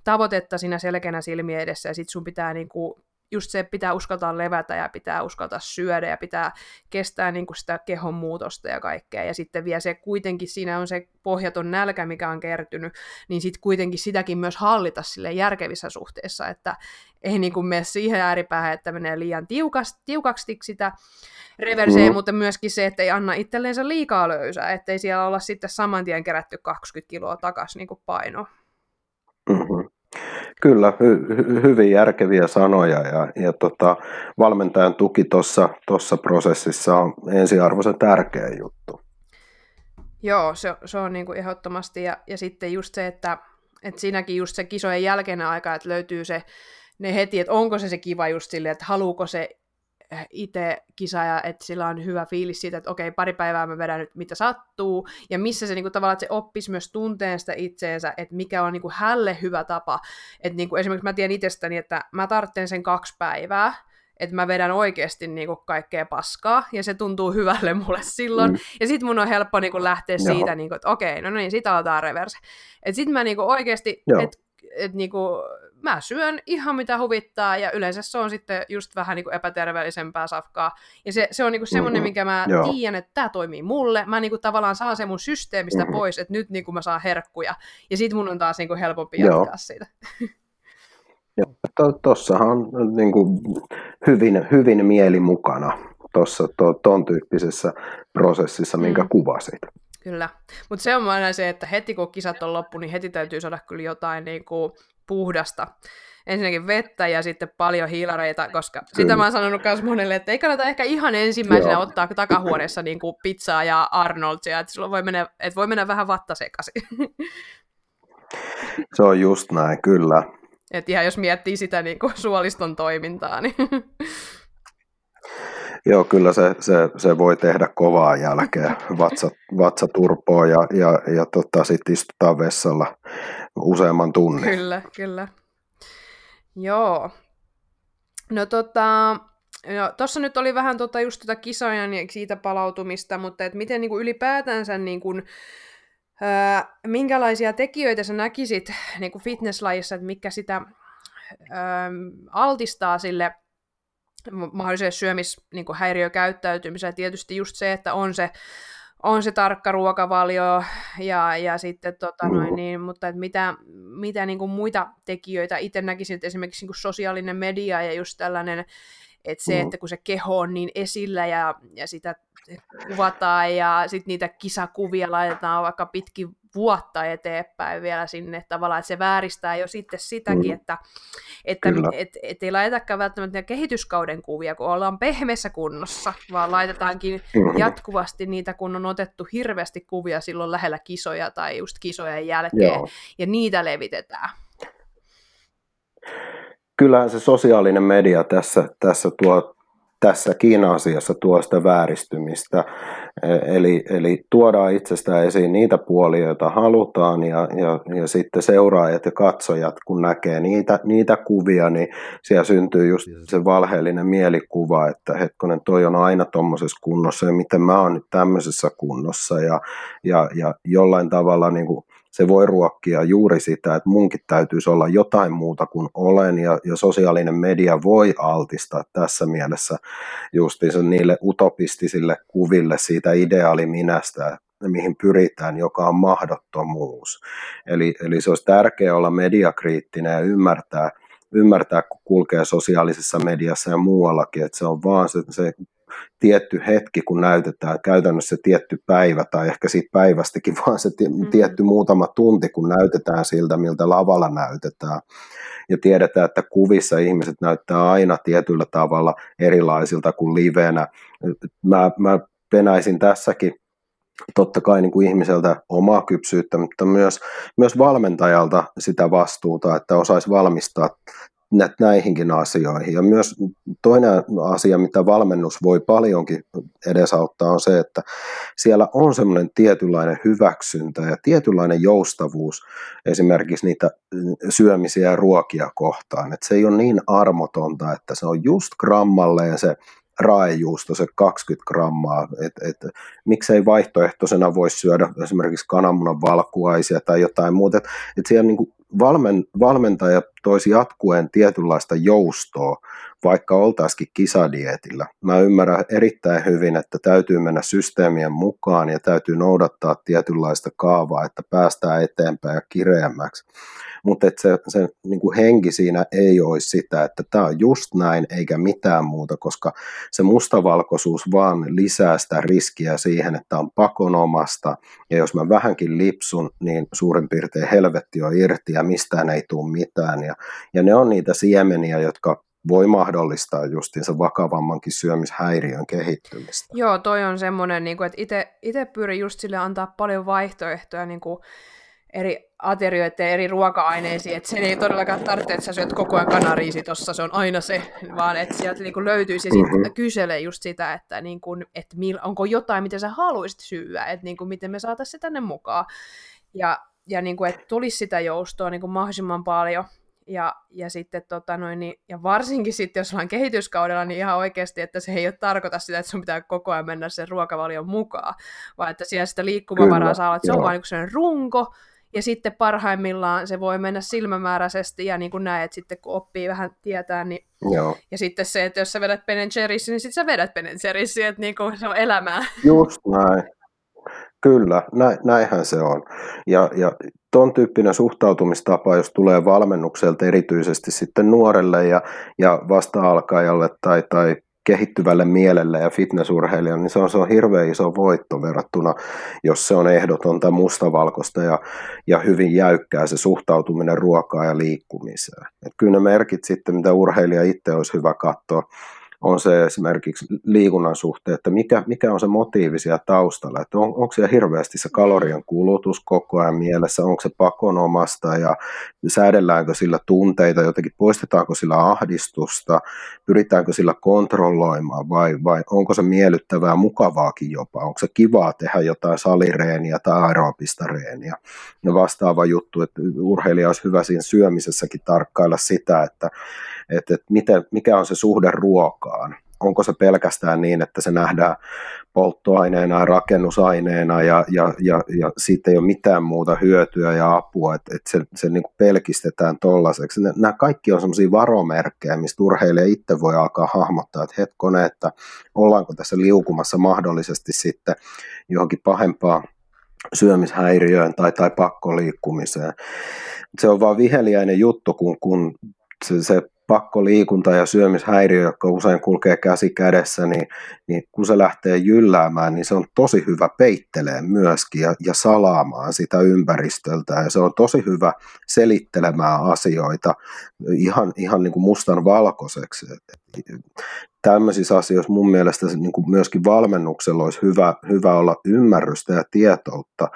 Speaker 1: tavoitetta siinä selkeänä silmiä edessä, ja sitten sun pitää niinku just se, että pitää uskaltaa levätä ja pitää uskaltaa syödä ja pitää kestää niin kuin sitä kehon muutosta ja kaikkea. Ja sitten vielä se kuitenkin siinä on se pohjaton nälkä, mikä on kertynyt, niin sitten kuitenkin sitäkin myös hallita sille järkevissä suhteessa, että ei niin kuin mene siihen ääripäähän, että menee liian tiukasti, tiukaksi sitä reverseen, mm. mutta myöskin se, että ei anna itselleensä liikaa löysää, ettei siellä olla sitten saman tien kerätty 20 kiloa takaisin niin painoa.
Speaker 2: Kyllä, hy- hy- hyvin järkeviä sanoja ja, ja tota, valmentajan tuki tuossa prosessissa on ensiarvoisen tärkeä juttu.
Speaker 1: Joo, se, se on niin kuin ehdottomasti ja, ja sitten just se, että, että siinäkin just se kisojen jälkeinen aika, että löytyy se ne heti, että onko se se kiva just silleen, että haluuko se itse kisaaja, että sillä on hyvä fiilis siitä, että okei, pari päivää mä vedän nyt mitä sattuu, ja missä se niinku, tavallaan, että se oppisi myös tunteen sitä itseensä, että mikä on niinku, hälle hyvä tapa. Että niinku, esimerkiksi mä tiedän itsestäni, että mä tarvitsen sen kaksi päivää, että mä vedän oikeasti niinku kaikkea paskaa, ja se tuntuu hyvälle mulle silloin. Mm. Ja sit mun on helppo niinku lähteä Joo. siitä, niinku, että okei, no niin, sit aletaan reverse. Että sit mä niinku oikeasti, että et niinku, mä syön ihan mitä huvittaa, ja yleensä se on sitten just vähän niin kuin epäterveellisempää safkaa. Ja se, se on niin kuin semmoinen, mm-hmm. mikä mä Joo. tiedän, että tämä toimii mulle. Mä niin kuin tavallaan saan sen mun systeemistä mm-hmm. pois, että nyt niin kuin mä saan herkkuja. Ja sit mun on taas niin kuin helpompi Joo. jatkaa siitä.
Speaker 2: Tuossahan on niin kuin hyvin, hyvin mieli mukana tuossa to, ton tyyppisessä prosessissa, minkä mm. kuvasit.
Speaker 1: Kyllä, mutta se on aina se, että heti kun kisat on loppu, niin heti täytyy saada kyllä jotain niin kuin puhdasta. Ensinnäkin vettä ja sitten paljon hiilareita, koska Kyllä. sitä mä oon sanonut myös monelle, että ei kannata ehkä ihan ensimmäisenä Joo. ottaa takahuoneessa niin kuin pizzaa ja Arnoldsia, että silloin voi mennä, että voi mennä vähän vatta sekaisin.
Speaker 2: Se on just näin, kyllä.
Speaker 1: Et ihan jos miettii sitä niin kuin suoliston toimintaa, niin...
Speaker 2: Joo, kyllä se, se, se voi tehdä kovaa jälkeä. Vatsa, vatsa turpoa ja, ja, ja tota, sitten istutaan vessalla useamman tunnin.
Speaker 1: Kyllä, kyllä. Joo. No tota, tuossa nyt oli vähän tota, just tota kisojen ja siitä palautumista, mutta et miten niin kuin ylipäätänsä niin kuin, ää, minkälaisia tekijöitä sä näkisit niin kuin fitnesslajissa, että mikä sitä ää, altistaa sille mahdolliselle syömishäiriökäyttäytymiselle. Tietysti just se, että on se on se tarkka ruokavalio ja, ja sitten tota noin, niin, mutta et mitä, mitä niin kuin muita tekijöitä itse näkisin, että esimerkiksi niin kuin sosiaalinen media ja just tällainen, että se, mm. että kun se keho on niin esillä ja, ja sitä kuvataan ja sitten niitä kisakuvia laitetaan vaikka pitkin vuotta eteenpäin vielä sinne tavallaan, että se vääristää jo sitten sitäkin, mm. että, että et, et ei laitetakaan välttämättä kehityskauden kuvia, kun ollaan pehmeässä kunnossa, vaan laitetaankin mm. jatkuvasti niitä, kun on otettu hirveästi kuvia silloin lähellä kisoja tai just kisojen jälkeen, Joo. ja niitä levitetään.
Speaker 2: Kyllähän se sosiaalinen media tässä, tässä tuo tässäkin asiassa tuo sitä vääristymistä. E, eli, eli tuodaan itsestään esiin niitä puolia, joita halutaan, ja, ja, ja sitten seuraajat ja katsojat, kun näkee niitä, niitä kuvia, niin siellä syntyy just se valheellinen mielikuva, että hetkonen, toi on aina tuommoisessa kunnossa, ja miten mä oon nyt tämmöisessä kunnossa, ja, ja, ja jollain tavalla niin kuin se voi ruokkia juuri sitä, että munkin täytyisi olla jotain muuta kuin olen, ja, ja sosiaalinen media voi altistaa tässä mielessä justiinsa niille utopistisille kuville siitä ideaaliminästä, mihin pyritään, joka on mahdottomuus. Eli, eli se olisi tärkeää olla mediakriittinen ja ymmärtää, ymmärtää, kun kulkee sosiaalisessa mediassa ja muuallakin, että se on vaan se, se tietty hetki, kun näytetään käytännössä tietty päivä tai ehkä siitä päivästäkin vaan se mm-hmm. tietty muutama tunti, kun näytetään siltä, miltä lavalla näytetään. Ja tiedetään, että kuvissa ihmiset näyttää aina tietyllä tavalla erilaisilta kuin livenä. Mä, mä penäisin tässäkin totta kai niin kuin ihmiseltä omaa kypsyyttä, mutta myös, myös valmentajalta sitä vastuuta, että osaisi valmistaa näihinkin asioihin. Ja myös toinen asia, mitä valmennus voi paljonkin edesauttaa, on se, että siellä on semmoinen tietynlainen hyväksyntä ja tietynlainen joustavuus esimerkiksi niitä syömisiä ja ruokia kohtaan. Että se ei ole niin armotonta, että se on just grammalleen se raejuusto, se 20 grammaa, että et, miksei vaihtoehtoisena voisi syödä esimerkiksi kananmunan valkuaisia tai jotain muuta, että et siellä niin kuin valmen, valmentaja toisi jatkuen tietynlaista joustoa, vaikka oltaisikin kisadietillä. Mä ymmärrän erittäin hyvin, että täytyy mennä systeemien mukaan ja täytyy noudattaa tietynlaista kaavaa, että päästään eteenpäin ja kireämmäksi mutta että se, se niin kuin henki siinä ei olisi sitä, että tämä on just näin eikä mitään muuta, koska se mustavalkoisuus vaan lisää sitä riskiä siihen, että on pakonomasta ja jos mä vähänkin lipsun, niin suurin piirtein helvetti on irti ja mistään ei tule mitään ja, ja ne on niitä siemeniä, jotka voi mahdollistaa justiinsa vakavammankin syömishäiriön kehittymistä.
Speaker 1: Joo, toi on semmoinen, niin että itse pyrin just sille antaa paljon vaihtoehtoja niin kuin eri aterioiden eri ruoka-aineisiin, että sen ei todellakaan tarvitse, että sä syöt koko ajan kanariisi tuossa, se on aina se, vaan että sieltä niin kuin löytyisi ja sitten mm-hmm. kyselee just sitä, että, niin kuin, että mil, onko jotain, mitä sä haluaisit syödä, että niin kuin, miten me saataisiin se tänne mukaan. Ja, ja niin kuin, että tulisi sitä joustoa niin kuin mahdollisimman paljon, ja, ja sitten tota noin, niin, ja varsinkin sitten, jos ollaan kehityskaudella, niin ihan oikeasti, että se ei ole tarkoita sitä, että sun pitää koko ajan mennä sen ruokavalion mukaan, vaan että siellä sitä liikkumavaraa Kyllä, saa olla, että se on vain niin runko, ja sitten parhaimmillaan se voi mennä silmämääräisesti, ja niin kuin näet sitten, kun oppii vähän tietää, niin... Joo. Ja sitten se, että jos sä vedät Ben Jerryssä, niin sitten sä vedät Ben Jerryssä, että niin kuin se on elämää.
Speaker 2: Just näin. Kyllä, näin, näinhän se on. Ja, ja ton tyyppinen suhtautumistapa, jos tulee valmennukselta erityisesti sitten nuorelle ja, ja vasta-alkajalle tai, tai kehittyvälle mielelle ja fitnessurheilijalle, niin se on, se on hirveän iso voitto verrattuna, jos se on ehdotonta mustavalkoista ja, ja hyvin jäykkää se suhtautuminen ruokaa ja liikkumiseen. Et kyllä ne merkit sitten, mitä urheilija itse olisi hyvä katsoa, on se esimerkiksi liikunnan suhteen, että mikä, mikä on se motiivi siellä taustalla, että on, onko siellä hirveästi se kalorian kulutus koko ajan mielessä, onko se pakonomasta ja säädelläänkö sillä tunteita, jotenkin poistetaanko sillä ahdistusta, pyritäänkö sillä kontrolloimaan vai, vai onko se miellyttävää, mukavaakin jopa, onko se kivaa tehdä jotain salireeniä tai aerobista reeniä. Ja vastaava juttu, että urheilija olisi hyvä siinä syömisessäkin tarkkailla sitä, että, että, että miten, mikä on se suhde ruokaan. Onko se pelkästään niin, että se nähdään polttoaineena ja rakennusaineena ja, ja, ja, ja siitä ei ole mitään muuta hyötyä ja apua, että, että se, se niin kuin pelkistetään tollaiseksi. Nämä kaikki on sellaisia varomerkkejä, mistä urheilija itse voi alkaa hahmottaa, että hetkone, että ollaanko tässä liukumassa mahdollisesti sitten johonkin pahempaan syömishäiriöön tai, tai pakkoliikkumiseen. Se on vaan viheliäinen juttu, kun, kun se, pakkoliikunta ja syömishäiriö, jotka usein kulkee käsi kädessä, niin, niin kun se lähtee jylläämään, niin se on tosi hyvä peittelee myöskin ja, ja salaamaan sitä ympäristöltä. Ja se on tosi hyvä selittelemään asioita ihan, ihan niin kuin mustan valkoiseksi tämmöisissä asioissa mun mielestä niin kuin myöskin valmennuksella olisi hyvä, hyvä olla ymmärrystä ja tietoutta,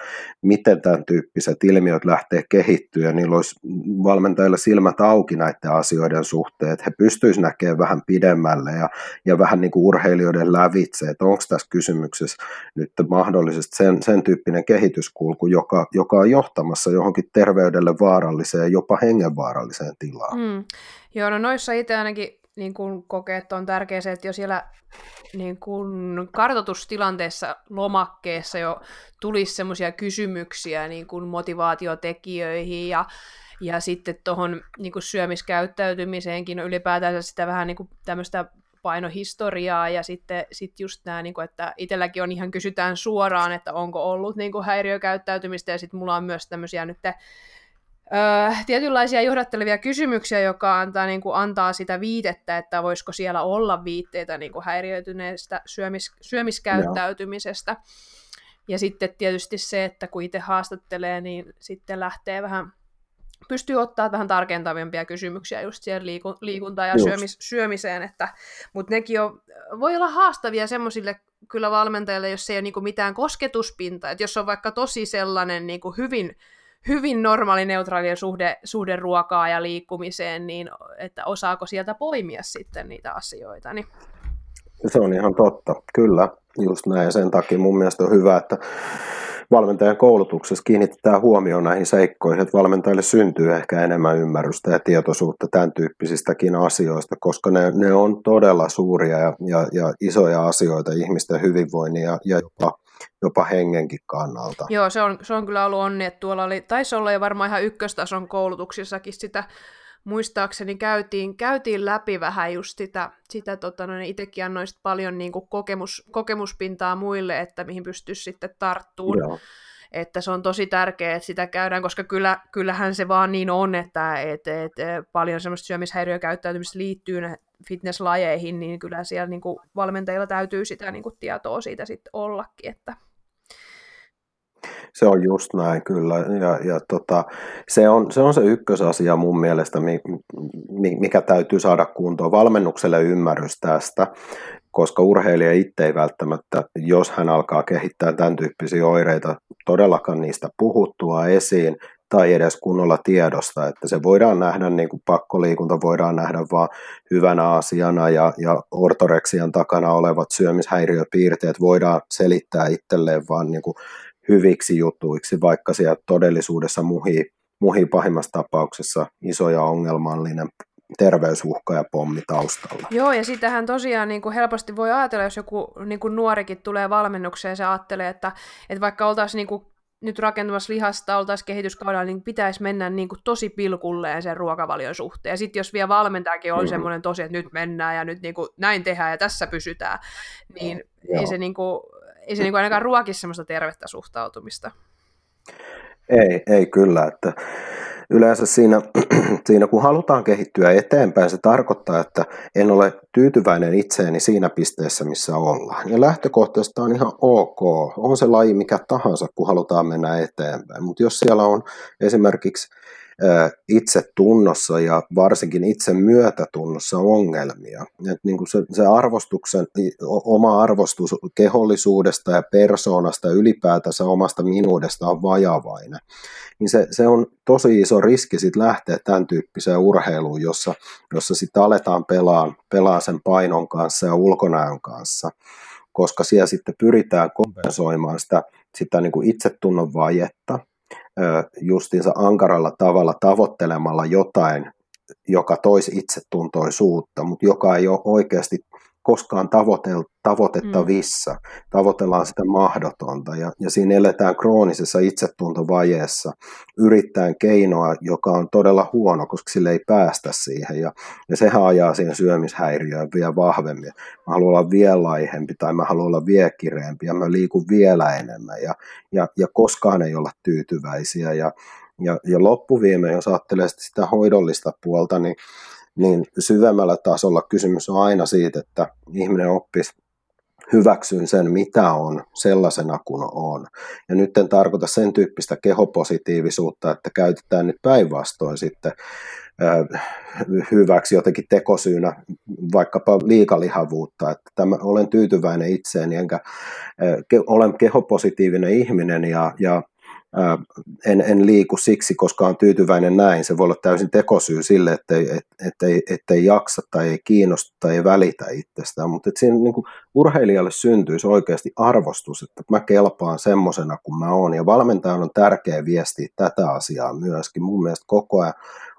Speaker 2: miten tämän tyyppiset ilmiöt lähtee kehittyä ja niillä olisi valmentajille silmät auki näiden asioiden suhteen, että he pystyisivät näkemään vähän pidemmälle ja, ja vähän niin kuin urheilijoiden lävitse, että onko tässä kysymyksessä nyt mahdollisesti sen, sen tyyppinen kehityskulku, joka, joka on johtamassa johonkin terveydelle vaaralliseen, jopa hengenvaaralliseen tilaan. Mm.
Speaker 1: Joo, no noissa itse ainakin niin kun kokee, että on tärkeää se, että jo siellä niin kun kartoitustilanteessa lomakkeessa jo tulisi semmoisia kysymyksiä niin kun motivaatiotekijöihin ja, ja sitten tuohon niin syömiskäyttäytymiseenkin no ylipäätään sitä vähän niin tämmöistä painohistoriaa ja sitten sit just nämä, niin kuin, että itselläkin on ihan kysytään suoraan, että onko ollut niin kuin häiriökäyttäytymistä ja sitten mulla on myös tämmöisiä nyt öö, tietynlaisia johdattelevia kysymyksiä, joka antaa, niin kuin, antaa sitä viitettä, että voisiko siellä olla viitteitä niin kuin häiriöityneestä syömis, syömiskäyttäytymisestä. Joo. Ja sitten tietysti se, että kun itse haastattelee, niin sitten lähtee vähän, pystyy ottaa vähän tarkentavimpia kysymyksiä just siihen liiku, liikuntaan ja syömis, syömiseen, että, mutta nekin on, voi olla haastavia semmoisille kyllä valmentajille, jos ei ole niin mitään kosketuspintaa, että jos on vaikka tosi sellainen niin hyvin hyvin normaali neutraali suhde, suhde ruokaa ja liikkumiseen, niin että osaako sieltä poimia sitten niitä asioita. Niin.
Speaker 2: Se on ihan totta, kyllä, just näin. Ja sen takia mun mielestä on hyvä, että valmentajan koulutuksessa kiinnitetään huomioon näihin seikkoihin, että valmentajille syntyy ehkä enemmän ymmärrystä ja tietoisuutta tämän tyyppisistäkin asioista, koska ne, ne on todella suuria ja, ja, ja isoja asioita ihmisten hyvinvoinnin ja, ja jopa jopa hengenkin kannalta.
Speaker 1: Joo, se on, se on kyllä ollut onni, että tuolla oli, taisi olla jo varmaan ihan ykköstason koulutuksissakin sitä muistaakseni käytiin, käytiin läpi vähän just sitä, sitä tota, no, itsekin annoin paljon niin kuin kokemus, kokemuspintaa muille, että mihin pystyisi sitten tarttuun. Joo. Että se on tosi tärkeää, että sitä käydään, koska kyllä, kyllähän se vaan niin on, että et, et, paljon semmoista syömishäiriökäyttäytymistä liittyy fitnesslajeihin, niin kyllä siellä niin kuin valmentajilla täytyy sitä niin kuin tietoa siitä sitten ollakin, että
Speaker 2: se on just näin kyllä, ja, ja tota, se, on, se on se ykkösasia mun mielestä, mikä täytyy saada kuntoon. Valmennukselle ymmärrys tästä, koska urheilija itse ei välttämättä, jos hän alkaa kehittää tämän tyyppisiä oireita, todellakaan niistä puhuttua esiin, tai edes kunnolla tiedosta, että se voidaan nähdä, niin kuin pakkoliikunta voidaan nähdä vaan hyvänä asiana ja, ja ortoreksian takana olevat syömishäiriöpiirteet voidaan selittää itselleen vaan niin kuin hyviksi jutuiksi, vaikka siellä todellisuudessa muhii, muhii pahimmassa tapauksessa iso ja ongelmallinen terveysuhka ja pommi taustalla.
Speaker 1: Joo, ja sitähän tosiaan niin kuin helposti voi ajatella, jos joku niin kuin nuorikin tulee valmennukseen ja se ajattelee, että, että vaikka oltaisiin niin kuin nyt rakentumassa lihasta, oltaisiin kehityskaudella, niin pitäisi mennä niin kuin tosi pilkulleen sen ruokavalion suhteen. Ja sitten jos vielä valmentajakin on mm-hmm. semmoinen tosi, että nyt mennään ja nyt niin kuin näin tehdään ja tässä pysytään, niin Joo. ei se niin kuin, ei se niin kuin ainakaan ruoki semmoista tervettä suhtautumista.
Speaker 2: Ei, ei kyllä. Että yleensä siinä, siinä, kun halutaan kehittyä eteenpäin, se tarkoittaa, että en ole tyytyväinen itseeni siinä pisteessä, missä ollaan. Ja lähtökohtaisesti on ihan ok. On se laji mikä tahansa, kun halutaan mennä eteenpäin. Mutta jos siellä on esimerkiksi itse tunnossa ja varsinkin itse myötätunnossa ongelmia. Et niin kuin se, se arvostuksen, oma arvostus kehollisuudesta ja persoonasta ylipäätänsä omasta minuudesta on vajavainen. Niin se, se on tosi iso riski sit lähteä tämän tyyppiseen urheiluun, jossa, jossa sitten aletaan pelaa, pelaa sen painon kanssa ja ulkonäön kanssa koska siellä sitten pyritään kompensoimaan sitä, sitä niin kuin itsetunnon vajetta justiinsa ankaralla tavalla tavoittelemalla jotain, joka toisi itsetuntoisuutta, mutta joka ei ole oikeasti koskaan tavoitel, tavoitettavissa. Mm. Tavoitellaan sitä mahdotonta ja, ja siinä eletään kroonisessa itsetuntovajeessa yrittäen keinoa, joka on todella huono, koska sille ei päästä siihen ja, ja sehän ajaa siihen syömishäiriöön vielä vahvemmin. Mä haluan olla vielä laihempi tai mä haluan olla vielä kireempi ja mä liikun vielä enemmän ja, ja, ja koskaan ei olla tyytyväisiä ja, ja, ja loppuviimein, jos ajattelee sitä hoidollista puolta, niin niin syvemmällä tasolla kysymys on aina siitä, että ihminen oppisi hyväksyn sen, mitä on, sellaisena kuin on. Ja nyt en tarkoita sen tyyppistä kehopositiivisuutta, että käytetään nyt päinvastoin sitten hyväksi jotenkin tekosyynä vaikkapa liikalihavuutta, että tämä, olen tyytyväinen itseeni, enkä olen kehopositiivinen ihminen ja, ja en, en liiku siksi, koska on tyytyväinen näin. Se voi olla täysin tekosyy sille, että ei, et, et, ei, et ei jaksa tai ei kiinnosta tai ei välitä itsestään. Mutta siinä niin kuin urheilijalle syntyisi oikeasti arvostus, että mä kelpaan semmoisena kuin mä oon. Ja valmentajan on tärkeä viesti tätä asiaa myöskin. Mun mielestä koko ajan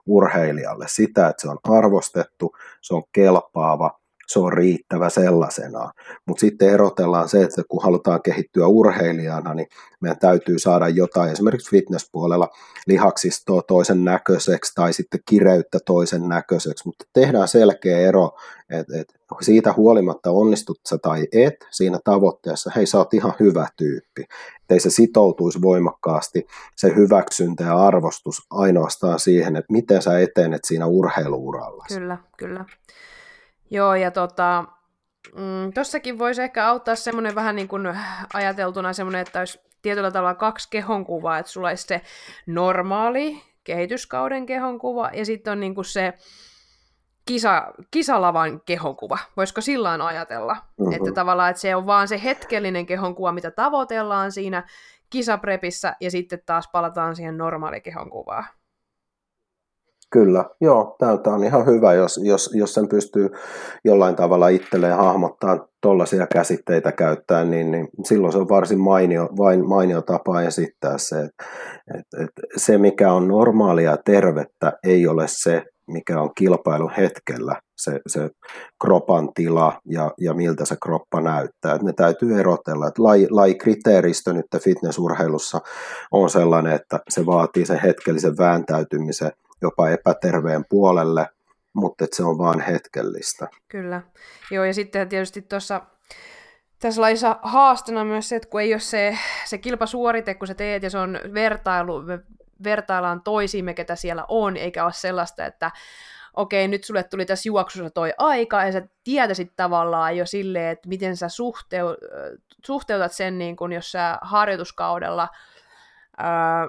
Speaker 2: urheilijalle sitä, että se on arvostettu, se on kelpaava – se on riittävä sellaisena. Mutta sitten erotellaan se, että kun halutaan kehittyä urheilijana, niin meidän täytyy saada jotain esimerkiksi fitnesspuolella lihaksistoa toisen näköiseksi tai sitten kireyttä toisen näköiseksi, mutta tehdään selkeä ero, että, että siitä huolimatta onnistut sä tai et siinä tavoitteessa, hei sä oot ihan hyvä tyyppi. Että ei se sitoutuisi voimakkaasti se hyväksyntä ja arvostus ainoastaan siihen, että miten sä etenet siinä urheiluuralla.
Speaker 1: Kyllä, kyllä. Joo, ja tota, mm, tossakin voisi ehkä auttaa semmoinen vähän niin kuin ajateltuna semmoinen, että olisi tietyllä tavalla kaksi kehonkuvaa, että sulla olisi se normaali kehityskauden kehonkuva, ja sitten on niin kuin se kisa, kisalavan kehonkuva. Voisiko sillä ajatella? Mm-hmm. Että tavallaan että se on vaan se hetkellinen kehonkuva, mitä tavoitellaan siinä kisaprepissä, ja sitten taas palataan siihen normaali kehonkuvaan.
Speaker 2: Kyllä, joo, tämä on ihan hyvä, jos, jos, jos sen pystyy jollain tavalla itselleen hahmottaa tuollaisia käsitteitä käyttää, niin, niin silloin se on varsin mainio, vain, mainio tapa esittää se, että et, et se mikä on normaalia ja tervettä ei ole se, mikä on kilpailun hetkellä se, se kropan tila ja, ja miltä se kroppa näyttää. Et ne täytyy erotella. Et laji, lajikriteeristö nyt fitnessurheilussa on sellainen, että se vaatii sen hetkellisen vääntäytymisen jopa epäterveen puolelle, mutta se on vain hetkellistä.
Speaker 1: Kyllä. Joo, ja sitten tietysti tuossa tässä laissa haastona myös se, että kun ei ole se, se kilpasuorite, kun sä teet, ja se on vertailu, me vertaillaan toisiimme, ketä siellä on, eikä ole sellaista, että okei, nyt sulle tuli tässä juoksussa toi aika, ja sä tietäisit tavallaan jo silleen, että miten sä suhteu, suhteutat sen, niin kun, jos sä harjoituskaudella ää,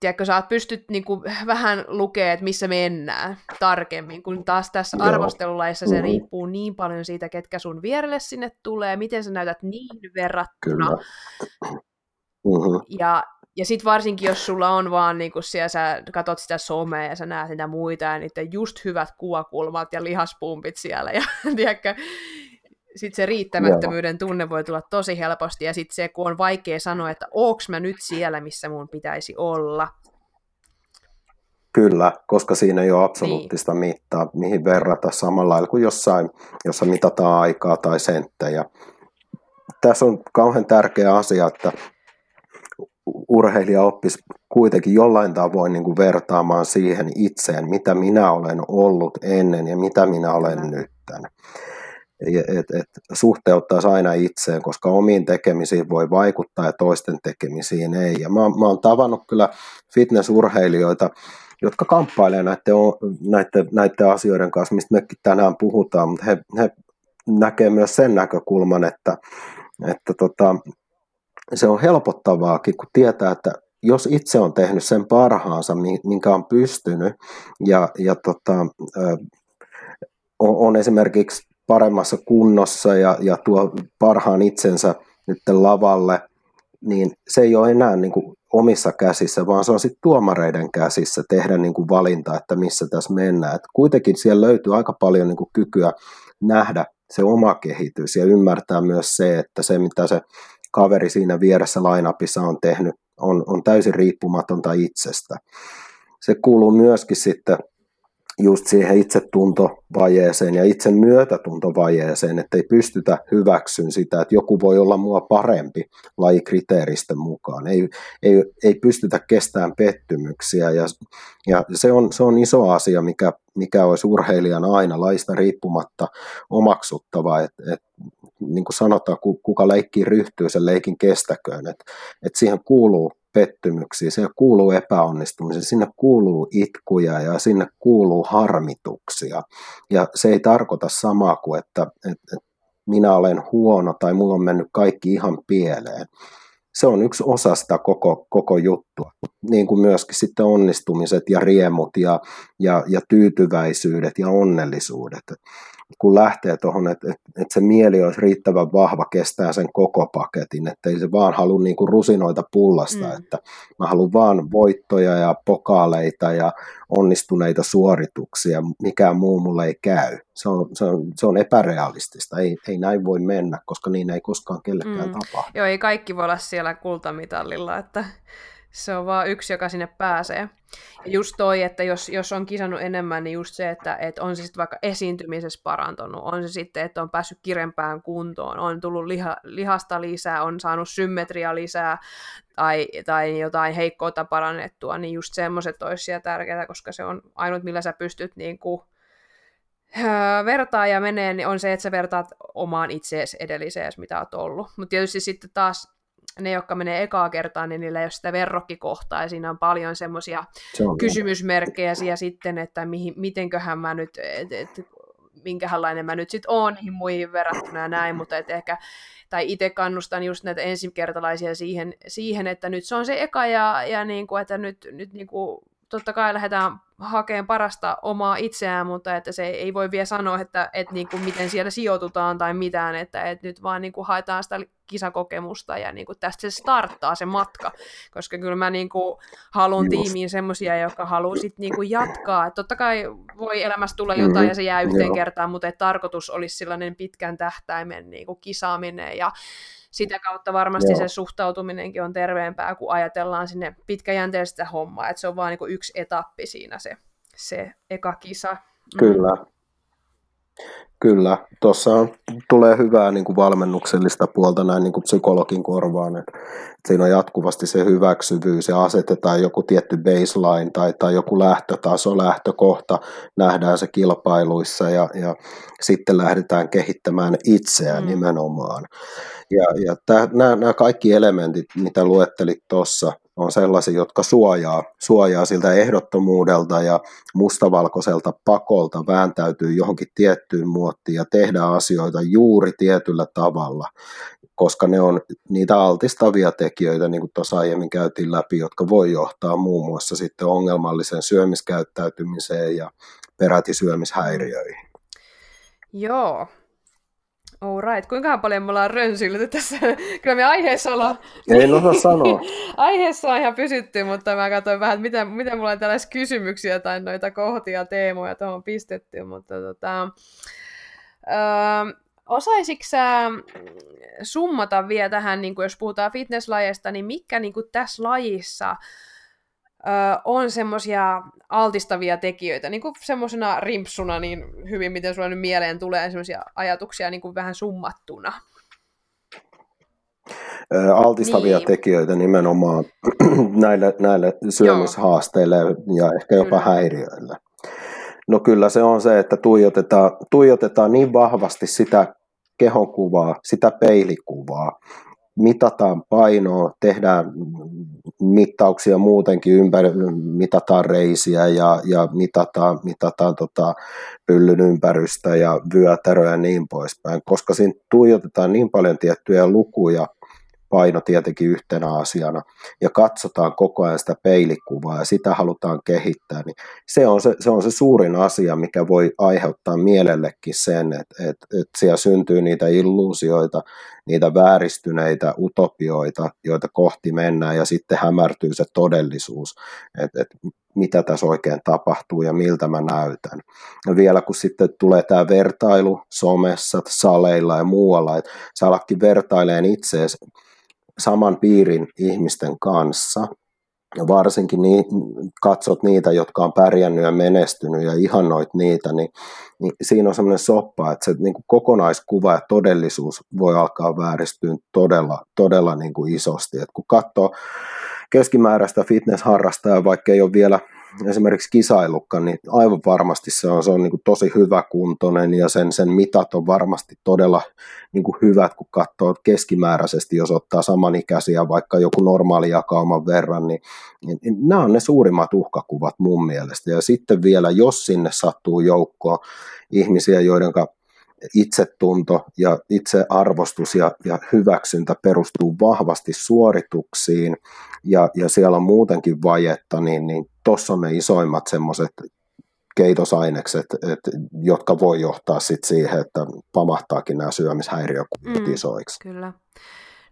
Speaker 1: tiedätkö, sä pystyt niin kuin, vähän lukemaan, että missä mennään tarkemmin, kun taas tässä Joo. arvostelulaissa se mm-hmm. riippuu niin paljon siitä, ketkä sun vierelle sinne tulee, miten sä näytät niin verrattuna. Kyllä. Mm-hmm. Ja, ja sitten varsinkin, jos sulla on vaan, niin kun siellä sä katot sitä somea ja sä näet niitä muita ja niiden just hyvät kuvakulmat ja lihaspumpit siellä ja tiedätkö, sitten se riittämättömyyden tunne voi tulla tosi helposti, ja sitten se, kun on vaikea sanoa, että onko mä nyt siellä, missä mun pitäisi olla.
Speaker 2: Kyllä, koska siinä ei ole absoluuttista niin. mittaa, mihin verrata samalla lailla kuin jossain, jossa mitataan aikaa tai senttejä. Tässä on kauhean tärkeä asia, että urheilija oppisi kuitenkin jollain tavoin niin kuin vertaamaan siihen itseen, mitä minä olen ollut ennen ja mitä minä olen nyt et, et suhteuttaisi aina itseen, koska omiin tekemisiin voi vaikuttaa ja toisten tekemisiin ei. Ja mä, mä oon tavannut kyllä fitnessurheilijoita, jotka kamppailevat näiden, näiden, näiden asioiden kanssa, mistä mekin tänään puhutaan, mutta he, he näkee myös sen näkökulman, että, että tota, se on helpottavaakin, kun tietää, että jos itse on tehnyt sen parhaansa, minkä on pystynyt, ja, ja tota, on, on esimerkiksi paremmassa kunnossa ja, ja tuo parhaan itsensä nyt lavalle, niin se ei ole enää niin kuin omissa käsissä, vaan se on sitten tuomareiden käsissä tehdä niin kuin valinta, että missä tässä mennään. Et kuitenkin siellä löytyy aika paljon niin kuin kykyä nähdä se oma kehitys ja ymmärtää myös se, että se mitä se kaveri siinä vieressä lainapissa on tehnyt, on, on täysin riippumatonta itsestä. Se kuuluu myöskin sitten just siihen itsetuntovajeeseen ja itse myötätuntovajeeseen, että ei pystytä hyväksyn sitä, että joku voi olla mua parempi lajikriteeristen mukaan. Ei, ei, ei pystytä kestämään pettymyksiä ja, ja se, on, se on iso asia, mikä, mikä olisi urheilijan aina laista riippumatta omaksuttava, että et, niin kuin sanotaan, kuka leikkiin ryhtyy, sen leikin kestäköön, että et siihen kuuluu pettymyksiä, sinne kuuluu epäonnistumisia, sinne kuuluu itkuja ja sinne kuuluu harmituksia. Ja se ei tarkoita samaa kuin, että, että, että minä olen huono tai mulla on mennyt kaikki ihan pieleen. Se on yksi osa sitä koko, koko juttua. Niin kuin myöskin sitten onnistumiset ja riemut ja, ja, ja tyytyväisyydet ja onnellisuudet kun lähtee tuohon, että, että, että se mieli olisi riittävän vahva, kestää sen koko paketin, että ei se vaan halua niin kuin rusinoita pullasta, mm. että mä haluan vaan voittoja ja pokaaleita ja onnistuneita suorituksia, mikään muu mulle ei käy. Se on, se on, se on epärealistista, ei, ei näin voi mennä, koska niin ei koskaan kellekään mm. tapahdu.
Speaker 1: Joo, ei kaikki voi olla siellä kultamitalilla, että se on vaan yksi, joka sinne pääsee. Ja just toi, että jos, jos on kisannut enemmän, niin just se, että, että on se sitten vaikka esiintymisessä parantunut, on se sitten, että on päässyt kirempään kuntoon, on tullut liha, lihasta lisää, on saanut symmetria lisää tai, tai jotain heikkoutta parannettua, niin just semmoiset olisi siellä tärkeää, koska se on ainut, millä sä pystyt niin kuin, vertaa ja menee, niin on se, että sä vertaat omaan itseesi edelliseen, mitä oot ollut. Mutta tietysti sitten taas ne, jotka menee ekaa kertaa, niin niillä ei ole sitä verrokkikohtaa, ja siinä on paljon semmoisia kysymysmerkkejä ja sitten, että mihin, mitenköhän mä nyt, et, et, minkälainen mä nyt sitten oon niihin muihin verrattuna ja näin, mutta et ehkä, tai itse kannustan just näitä ensikertalaisia siihen, siihen, että nyt se on se eka ja, ja niin kuin, että nyt, nyt niin kuin, totta kai lähdetään hakemaan parasta omaa itseään, mutta että se ei voi vielä sanoa, että, että niin kuin miten siellä sijoitutaan tai mitään, että, että nyt vaan niin kuin haetaan sitä kisakokemusta ja niin kuin tästä se starttaa se matka, koska kyllä mä niin kuin haluan Just. tiimiin semmoisia, jotka haluaa sit niin kuin jatkaa. Et totta kai voi elämässä tulla jotain mm-hmm. ja se jää yhteen Joo. kertaan, mutta tarkoitus olisi sellainen pitkän tähtäimen niin kuin kisaaminen ja sitä kautta varmasti Joo. se suhtautuminenkin on terveempää, kun ajatellaan sinne pitkäjänteistä hommaa, että se on vain niin yksi etappi siinä se, se eka kisa. Mm.
Speaker 2: Kyllä. Kyllä, tuossa tulee hyvää niin kuin valmennuksellista puolta näin niin kuin psykologin korvaan, että siinä on jatkuvasti se hyväksyvyys ja asetetaan joku tietty baseline tai, tai joku lähtötaso, lähtökohta, nähdään se kilpailuissa ja, ja sitten lähdetään kehittämään itseään mm. nimenomaan. Ja, ja nämä, nämä kaikki elementit, mitä luettelit tuossa, on sellaisia, jotka suojaa, suojaa siltä ehdottomuudelta ja mustavalkoiselta pakolta vääntäytyy johonkin tiettyyn muottiin ja tehdä asioita juuri tietyllä tavalla, koska ne on niitä altistavia tekijöitä, niin kuin tuossa aiemmin käytiin läpi, jotka voi johtaa muun muassa sitten ongelmalliseen syömiskäyttäytymiseen ja peräti syömishäiriöihin.
Speaker 1: Joo, Alright, kuinka paljon me ollaan rönsyilty tässä? Kyllä me aiheessa ollaan...
Speaker 2: Ei osaa sanoa.
Speaker 1: aiheessa on ihan pysytty, mutta mä katsoin vähän, että miten, miten mulla on tällaisia kysymyksiä tai noita kohtia, teemoja tuohon pistetty, mutta tota... Öö, osaisitko sä summata vielä tähän, niin jos puhutaan fitnesslajeista, niin mikä niin tässä lajissa ö, on semmoisia altistavia tekijöitä, niin kuin semmoisena rimpsuna niin hyvin, miten sulla nyt mieleen tulee semmoisia ajatuksia niin kuin vähän summattuna.
Speaker 2: Altistavia niin. tekijöitä nimenomaan näille, näille syömishaasteille Joo. ja ehkä jopa kyllä. häiriöille. No kyllä se on se, että tuijotetaan, tuijotetaan niin vahvasti sitä kehonkuvaa, sitä peilikuvaa, mitataan painoa, tehdään mittauksia muutenkin ympäri, mitataan reisiä ja, ja mitataan, mitataan tota pyllyn ympärystä ja vyötäröä ja niin poispäin, koska siinä tuijotetaan niin paljon tiettyjä lukuja, paino tietenkin yhtenä asiana, ja katsotaan koko ajan sitä peilikuvaa ja sitä halutaan kehittää, niin se on se, se, on se suurin asia, mikä voi aiheuttaa mielellekin sen, että, että, että siellä syntyy niitä illuusioita, niitä vääristyneitä utopioita, joita kohti mennään, ja sitten hämärtyy se todellisuus, että, että mitä tässä oikein tapahtuu ja miltä mä näytän. Ja vielä kun sitten tulee tämä vertailu somessa, saleilla ja muualla, että sä alatkin vertaileen itseäsi saman piirin ihmisten kanssa, ja varsinkin niin, katsot niitä, jotka on pärjännyt ja menestynyt ja ihannoit niitä, niin, niin siinä on semmoinen soppa, että se niin kuin kokonaiskuva ja todellisuus voi alkaa vääristyä todella, todella niin kuin isosti. Et kun katsoo keskimääräistä fitness-harrastajaa, vaikka ei ole vielä esimerkiksi kisailukka, niin aivan varmasti se on, se on niin kuin tosi hyväkuntoinen ja sen, sen mitat on varmasti todella niin kuin hyvät, kun katsoo keskimääräisesti, jos ottaa samanikäisiä vaikka joku normaali jakauman verran, niin, niin, niin nämä on ne suurimmat uhkakuvat mun mielestä. Ja sitten vielä, jos sinne sattuu joukkoon ihmisiä, joiden itsetunto ja itsearvostus ja, ja hyväksyntä perustuu vahvasti suorituksiin ja, ja siellä on muutenkin vajetta, niin, niin tuossa on ne isoimmat semmoiset keitosainekset, et, jotka voi johtaa sit siihen, että pamahtaakin nämä syömishäiriökuvat mm, isoiksi.
Speaker 1: Kyllä.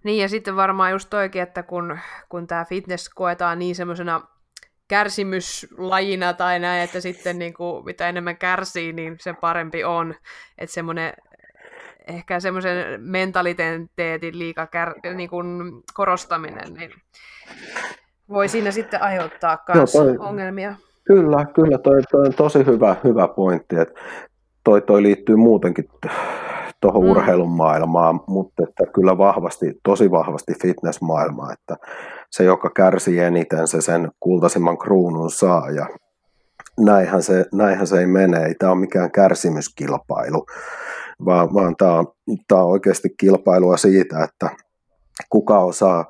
Speaker 1: Niin ja sitten varmaan just toikin, että kun, kun tämä fitness koetaan niin semmoisena kärsimyslajina tai näin, että sitten niin kuin, mitä enemmän kärsii, niin se parempi on. Että semmoinen ehkä semmoisen mentaliteetin liika kär, niin kuin korostaminen, niin voi siinä sitten aiheuttaa myös no toi, ongelmia.
Speaker 2: Kyllä, kyllä toi, toi on tosi hyvä, hyvä pointti, että toi, toi liittyy muutenkin tuohon mm. urheilun maailmaan, mutta että kyllä vahvasti, tosi vahvasti fitnessmaailmaan, että se, joka kärsii eniten, se sen kultaisimman kruunun saa ja näinhän se, näinhän se ei mene, ei tämä ole mikään kärsimyskilpailu, vaan, vaan tämä on, tämä on oikeasti kilpailua siitä, että kuka osaa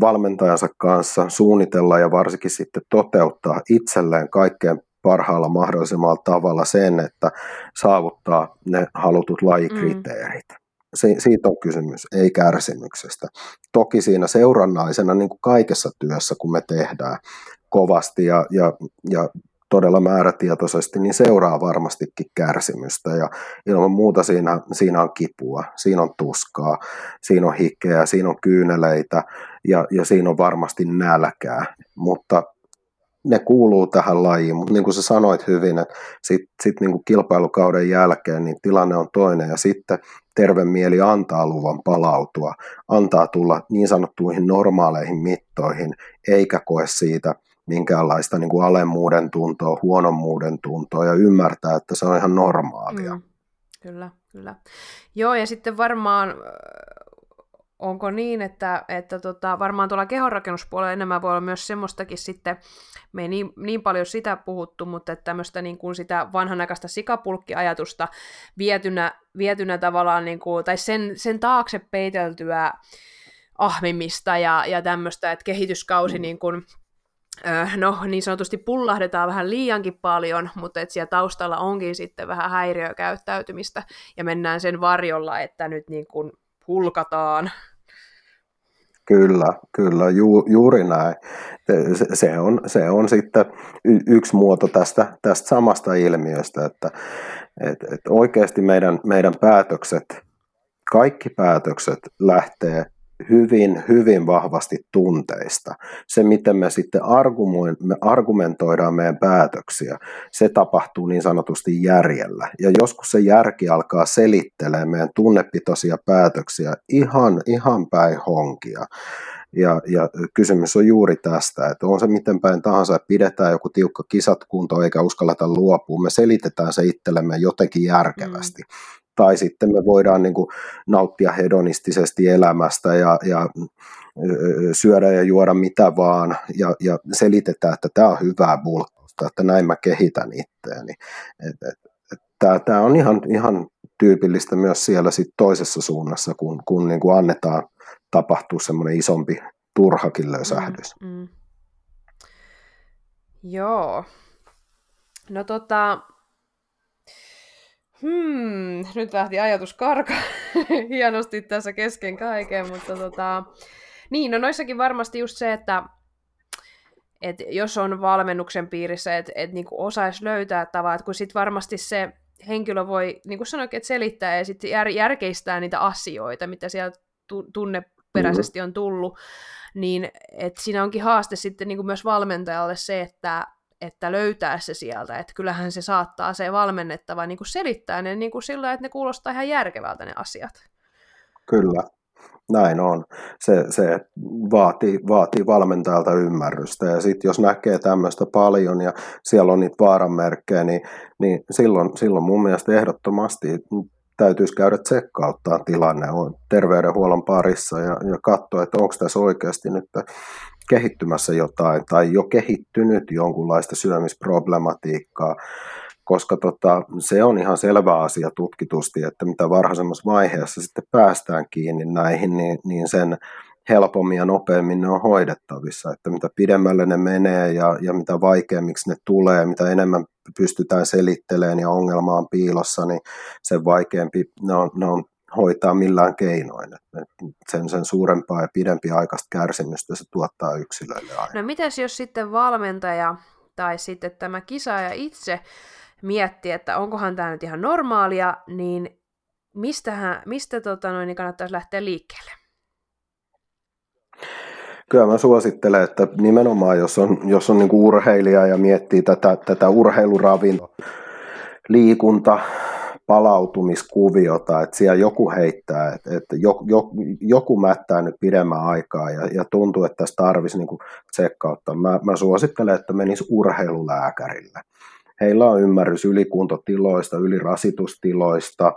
Speaker 2: valmentajansa kanssa suunnitella ja varsinkin sitten toteuttaa itselleen kaikkein parhaalla mahdollisella tavalla sen, että saavuttaa ne halutut lajikriteerit. Mm. Si- siitä on kysymys, ei kärsimyksestä. Toki siinä seurannaisena, niin kuin kaikessa työssä, kun me tehdään kovasti ja, ja, ja todella määrätietoisesti, niin seuraa varmastikin kärsimystä ja ilman muuta siinä, siinä on kipua, siinä on tuskaa, siinä on hikeä, siinä on kyyneleitä ja, ja siinä on varmasti nälkää, mutta ne kuuluu tähän lajiin, mutta niin kuin sä sanoit hyvin, että sitten sit niin kuin kilpailukauden jälkeen niin tilanne on toinen ja sitten terve mieli antaa luvan palautua, antaa tulla niin sanottuihin normaaleihin mittoihin, eikä koe siitä minkäänlaista niin kuin alemmuuden tuntoa, huonommuuden tuntoa ja ymmärtää, että se on ihan normaalia. Mm,
Speaker 1: kyllä, kyllä. Joo, ja sitten varmaan onko niin, että, että tota, varmaan tuolla kehonrakennuspuolella enemmän voi olla myös semmoistakin sitten, me ei niin, niin paljon sitä puhuttu, mutta että tämmöistä niin kuin sitä vanhanaikaista sikapulkkiajatusta vietynä, vietynä tavallaan, niin kuin, tai sen, sen taakse peiteltyä ahmimista ja, ja tämmöistä, että kehityskausi mm. niin kuin, no niin sanotusti pullahdetaan vähän liiankin paljon, mutta että siellä taustalla onkin sitten vähän häiriökäyttäytymistä ja mennään sen varjolla, että nyt niin kuin hulkataan
Speaker 2: Kyllä, kyllä, ju, juuri näin. Se, se, on, se on sitten yksi muoto tästä, tästä samasta ilmiöstä, että et, et oikeasti meidän, meidän päätökset, kaikki päätökset lähtee hyvin, hyvin vahvasti tunteista. Se, miten me sitten me argumentoidaan meidän päätöksiä, se tapahtuu niin sanotusti järjellä. Ja joskus se järki alkaa selittelemään meidän tunnepitoisia päätöksiä ihan, ihan päin honkia. Ja, ja kysymys on juuri tästä, että on se miten päin tahansa, että pidetään joku tiukka kisat kunto eikä uskalleta luopua, me selitetään se itsellemme jotenkin järkevästi. Mm tai sitten me voidaan niin kuin nauttia hedonistisesti elämästä ja, ja syödä ja juoda mitä vaan ja, ja selitetään, että tämä on hyvää bulkkausta, että näin mä kehitän itseäni. Tämä, on ihan, ihan tyypillistä myös siellä sit toisessa suunnassa, kun, kun niin kuin annetaan tapahtua semmoinen isompi turhakin löysähdys. Mm, mm.
Speaker 1: Joo. No tota, Hmm, nyt lähti ajatus karka hienosti tässä kesken kaiken, mutta tota... Niin, no noissakin varmasti just se, että et jos on valmennuksen piirissä, että et niinku osaisi löytää tavat, kun sitten varmasti se henkilö voi, niin kuin sanoikin, että selittää ja sitten jär, järkeistää niitä asioita, mitä siellä tunneperäisesti on tullut, niin että siinä onkin haaste sitten niin kuin myös valmentajalle se, että että löytää se sieltä, että kyllähän se saattaa se valmennettava niin kuin selittää ne niin kuin sillä, että ne kuulostaa ihan järkevältä ne asiat.
Speaker 2: Kyllä, näin on. Se, se vaatii, vaatii valmentajalta ymmärrystä ja sitten jos näkee tämmöistä paljon ja siellä on niitä vaaranmerkkejä, niin, niin silloin, silloin mun mielestä ehdottomasti täytyisi käydä tsekkauttaa tilanne on terveydenhuollon parissa ja, ja katsoa, että onko tässä oikeasti nyt kehittymässä jotain tai jo kehittynyt jonkunlaista syömisproblematiikkaa, koska tota, se on ihan selvä asia tutkitusti, että mitä varhaisemmassa vaiheessa sitten päästään kiinni näihin, niin, niin sen helpommin ja nopeammin ne on hoidettavissa, että mitä pidemmälle ne menee ja, ja mitä vaikeammiksi ne tulee, mitä enemmän pystytään selittelemään ja ongelma on piilossa, niin sen vaikeampi ne on, ne on hoitaa millään keinoin. Sen, sen suurempaa ja pidempi aikaista kärsimystä se tuottaa yksilöille aina.
Speaker 1: No mitäs jos sitten valmentaja tai sitten tämä kisaaja itse miettii, että onkohan tämä nyt ihan normaalia, niin mistähän, mistä tota noin, niin kannattaisi lähteä liikkeelle?
Speaker 2: Kyllä mä suosittelen, että nimenomaan jos on, jos on niin urheilija ja miettii tätä, tätä urheiluravintoa, liikunta, palautumiskuviota, että siellä joku heittää, että, että joku, joku mättää nyt pidemmän aikaa ja, ja tuntuu, että tässä tarvitsisi niin tsekkauttaa. Mä, mä suosittelen, että menisi urheilulääkärille. Heillä on ymmärrys ylikuntotiloista, ylirasitustiloista,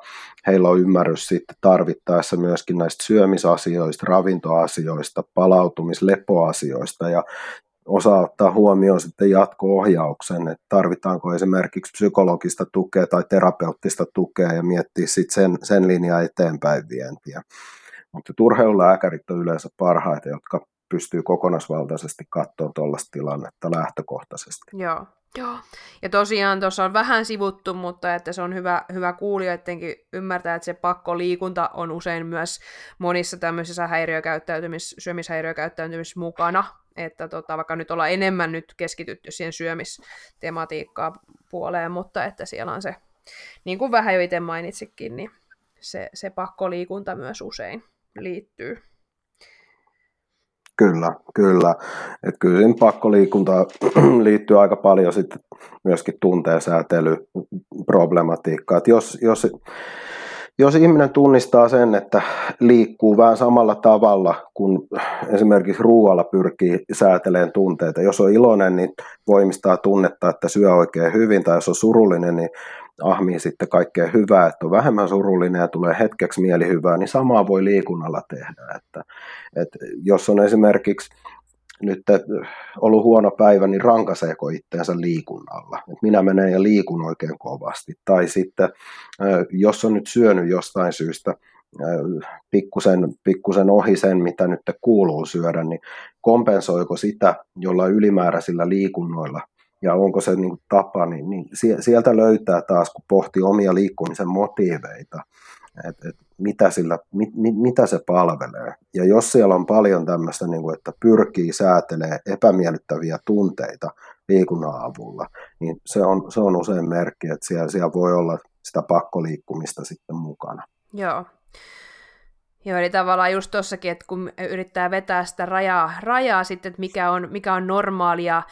Speaker 2: heillä on ymmärrys sitten tarvittaessa myöskin näistä syömisasioista, ravintoasioista, palautumislepoasioista ja osaa ottaa huomioon sitten jatko-ohjauksen, että tarvitaanko esimerkiksi psykologista tukea tai terapeuttista tukea ja miettiä sitten sen, sen linjaa eteenpäin vientiä. Mutta turheilulääkärit on yleensä parhaita, jotka pystyy kokonaisvaltaisesti katsoa tuollaista tilannetta lähtökohtaisesti.
Speaker 1: Joo, Joo. Ja tosiaan tuossa on vähän sivuttu, mutta että se on hyvä, hyvä kuulijoidenkin ymmärtää, että se pakkoliikunta on usein myös monissa tämmöisissä häiriökäyttäytymis, syömishäiriökäyttäytymis mukana, että tota, vaikka nyt ollaan enemmän nyt keskitytty siihen syömistematiikkaa puoleen, mutta että siellä on se, niin kuin vähän jo itse mainitsikin, niin se, se pakkoliikunta myös usein liittyy.
Speaker 2: Kyllä, kyllä. Että kyllä siinä pakkoliikuntaan liittyy aika paljon sitten myöskin tunteesäätelyproblematiikkaa. Että jos, jos jos ihminen tunnistaa sen, että liikkuu vähän samalla tavalla kuin esimerkiksi ruoalla pyrkii sääteleen tunteita. Jos on iloinen, niin voimistaa tunnetta, että syö oikein hyvin, tai jos on surullinen, niin ahmii sitten kaikkea hyvää, että on vähemmän surullinen ja tulee hetkeksi mielihyvää, niin samaa voi liikunnalla tehdä. Että, että jos on esimerkiksi nyt ollut huono päivä, niin rankaseeko itseänsä liikunnalla. Et minä menen ja liikun oikein kovasti. Tai sitten, jos on nyt syönyt jostain syystä pikkusen, pikkusen ohi sen, mitä nyt kuuluu syödä, niin kompensoiko sitä jollain ylimääräisillä liikunnoilla ja onko se niin tapa, niin, niin sieltä löytää taas, kun pohtii omia liikkumisen motiiveita, että et mitä, sillä, mit, mit, mitä se palvelee. Ja jos siellä on paljon tämmöistä, niin kuin, että pyrkii säätelee epämiellyttäviä tunteita liikunnan avulla, niin se on, se on usein merkki, että siellä, siellä voi olla sitä pakkoliikkumista sitten mukana.
Speaker 1: Joo. Joo, eli tavallaan just tossakin, että kun yrittää vetää sitä rajaa, rajaa sitten, että mikä on, mikä on normaalia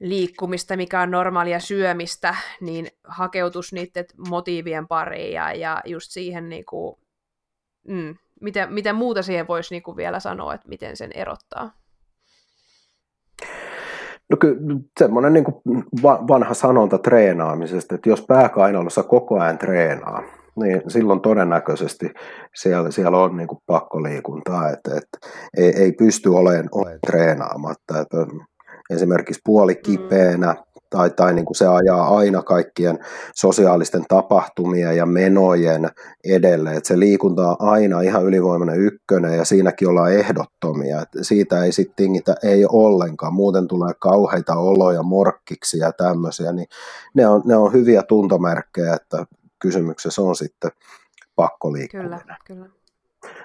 Speaker 1: liikkumista, mikä on normaalia syömistä, niin hakeutus niiden motiivien pariin ja, ja just siihen, niin kuin, mm, mitä, mitä muuta siihen voisi niin kuin vielä sanoa, että miten sen erottaa?
Speaker 2: No kyllä semmoinen niin vanha sanonta treenaamisesta, että jos pääkainalossa koko ajan treenaa, niin silloin todennäköisesti siellä, siellä on niin kuin pakkoliikuntaa, että, että ei, ei pysty olemaan, olemaan treenaamatta. Että esimerkiksi puoli mm. kipeänä, tai, tai niin kuin se ajaa aina kaikkien sosiaalisten tapahtumien ja menojen edelle. että se liikunta on aina ihan ylivoimainen ykkönen ja siinäkin ollaan ehdottomia. Et siitä ei sitten tingitä ei ollenkaan. Muuten tulee kauheita oloja, morkkiksi ja tämmöisiä. Niin ne, on, ne on hyviä tuntomerkkejä, että kysymyksessä on sitten pakkoliikkuminen.
Speaker 1: Kyllä, kyllä.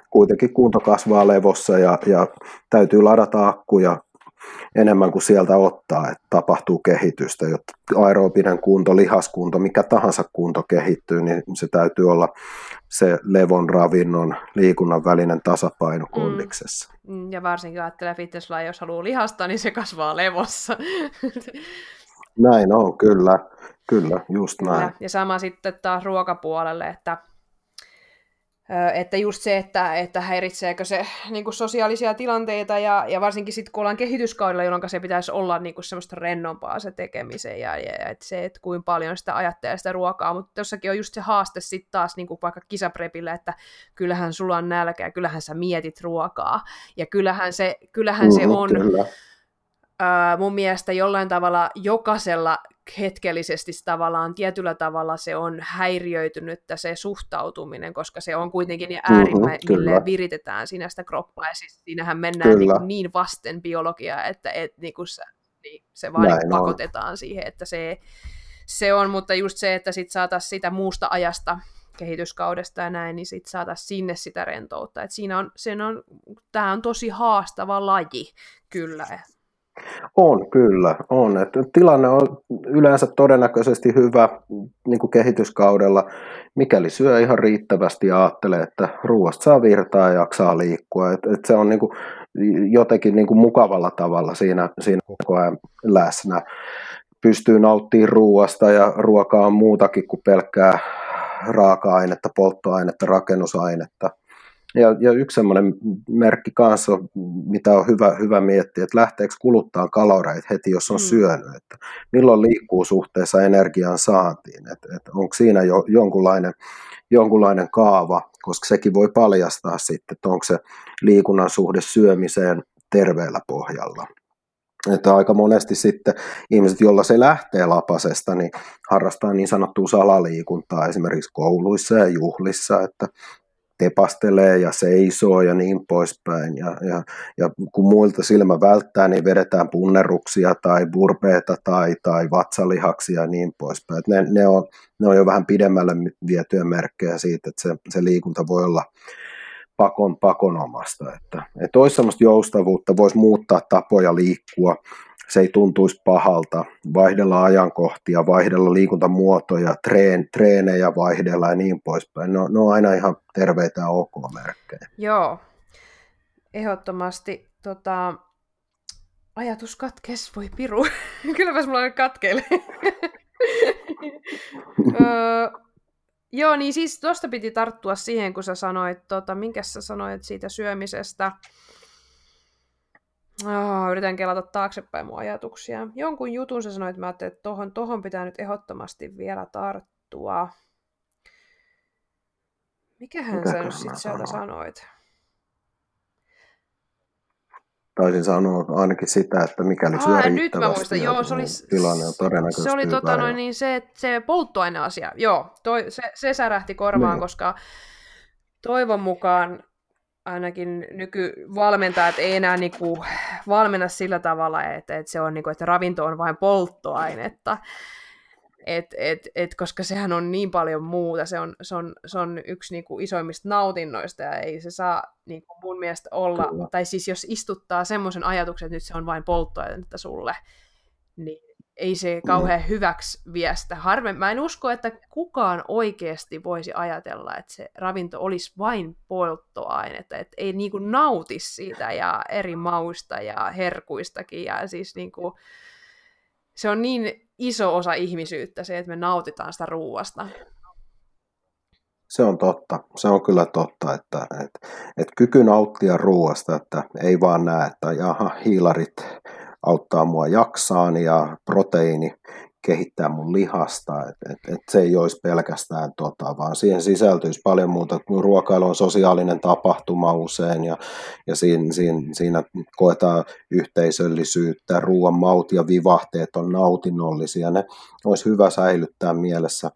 Speaker 2: Kuitenkin kunto kasvaa levossa ja, ja täytyy ladata akkuja enemmän kuin sieltä ottaa, että tapahtuu kehitystä, jotta aerobinen kunto, lihaskunto, mikä tahansa kunto kehittyy, niin se täytyy olla se levon, ravinnon, liikunnan välinen tasapaino mm. kondiksessa.
Speaker 1: Mm. Ja varsinkin ajattelee fitnesslaji, jos haluaa lihasta, niin se kasvaa levossa.
Speaker 2: Näin on, kyllä. Kyllä, just näin.
Speaker 1: Ja sama sitten taas ruokapuolelle, että että just se, että, että häiritseekö se niin kuin sosiaalisia tilanteita ja, ja varsinkin sitten kun ollaan kehityskaudella, jolloin se pitäisi olla niin kuin semmoista rennompaa se tekemisen ja, ja että se, että kuinka paljon sitä ajattelee sitä ruokaa, mutta jossakin on just se haaste sitten taas niin kuin vaikka kisaprepille, että kyllähän sulla on nälkä ja kyllähän sä mietit ruokaa. Ja kyllähän se, kyllähän mm, se on... Kyllä. mun mielestä jollain tavalla jokaisella hetkellisesti tavallaan tietyllä tavalla se on häiriöitynyt se suhtautuminen, koska se on kuitenkin niin äärimmille mm-hmm, viritetään sinä sitä kroppaa, ja siis siinähän mennään niin, niin vasten biologiaa, että et, niin kuin se, niin, se vaan niin pakotetaan on. siihen, että se, se on, mutta just se, että sit saataisiin sitä muusta ajasta kehityskaudesta ja näin, niin sitten saataisiin sinne sitä rentoutta. Et siinä on, sen on, tämä on tosi haastava laji, kyllä.
Speaker 2: On, kyllä, on. Että tilanne on yleensä todennäköisesti hyvä niin kuin kehityskaudella, mikäli syö ihan riittävästi ja ajattelee, että ruoasta saa virtaa ja jaksaa liikkua. Et, et se on niin kuin, jotenkin niin kuin mukavalla tavalla siinä, siinä koko ajan läsnä. Pystyy nauttimaan ruoasta ja ruokaa on muutakin kuin pelkkää raaka-ainetta, polttoainetta, rakennusainetta – ja, ja yksi semmoinen merkki kanssa, mitä on hyvä, hyvä miettiä, että lähteekö kuluttaa kaloreita heti, jos on mm. syönyt, että milloin liikkuu suhteessa energian saantiin, että, että onko siinä jo jonkunlainen, jonkunlainen kaava, koska sekin voi paljastaa sitten, että onko se liikunnan suhde syömiseen terveellä pohjalla. Että aika monesti sitten ihmiset, joilla se lähtee lapasesta, niin harrastaa niin sanottua salaliikuntaa esimerkiksi kouluissa ja juhlissa, että tepastelee ja seisoo ja niin poispäin. Ja, ja, ja kun muilta silmä välttää, niin vedetään punneruksia tai burpeeta tai, tai vatsalihaksia ja niin poispäin. Ne, ne, on, ne on jo vähän pidemmälle vietyjä merkkejä siitä, että se, se liikunta voi olla pakon pakonomasta. Että, että olisi sellaista joustavuutta, voisi muuttaa tapoja liikkua, se ei tuntuisi pahalta, vaihdella ajankohtia, vaihdella liikuntamuotoja, treen, treenejä vaihdella ja niin poispäin. No, ne on aina ihan terveitä ja ok-merkkejä.
Speaker 1: Joo, ehdottomasti. Tota, ajatus katkes, voi piru. Kylläpäs mulla nyt katkeilee. Joo, niin siis tuosta piti tarttua siihen, kun sä sanoit, tota, minkä sä sanoit siitä syömisestä. Oh, yritän kelata taaksepäin mun ajatuksia. Jonkun jutun sä sanoit, että mä ajattelin, että tohon, tohon pitää nyt ehdottomasti vielä tarttua. Mikähän Mitä sä nyt sit sieltä sanoit?
Speaker 2: Taisin sanoa ainakin sitä, että mikäli syö
Speaker 1: Aa, nyt mä muistan, joo, se oli,
Speaker 2: tilanne on todennäköisesti
Speaker 1: se oli tota, noin, niin se, se polttoaineasia, joo, toi, se, se särähti korvaan, niin. koska toivon mukaan ainakin nykyvalmentajat ei enää niinku valmenna sillä tavalla, että, että se on niinku, että ravinto on vain polttoainetta. Et, et, et, koska sehän on niin paljon muuta, se on, se on, se on yksi niinku isoimmista nautinnoista ja ei se saa niinku mun mielestä olla, Kyllä. tai siis jos istuttaa semmoisen ajatuksen, että nyt se on vain polttoainetta sulle, niin ei se kauhean hyväksi viestä. Harve, mä en usko, että kukaan oikeasti voisi ajatella, että se ravinto olisi vain polttoainetta, että ei niinku nauti siitä ja eri mausta ja herkuistakin ja siis niinku, se on niin iso osa ihmisyyttä se, että me nautitaan sitä ruuasta.
Speaker 2: Se on totta. Se on kyllä totta, että, että, että kyky nauttia ruuasta, että ei vaan näe, että jaha, hiilarit auttaa mua jaksaan ja proteiini kehittää mun lihasta, että et, et se ei olisi pelkästään tota, vaan siihen sisältyisi paljon muuta. Ruokailu on sosiaalinen tapahtuma usein ja, ja siinä, siinä, siinä koetaan yhteisöllisyyttä, ruoan maut ja vivahteet on nautinnollisia. Ne olisi hyvä säilyttää mielessä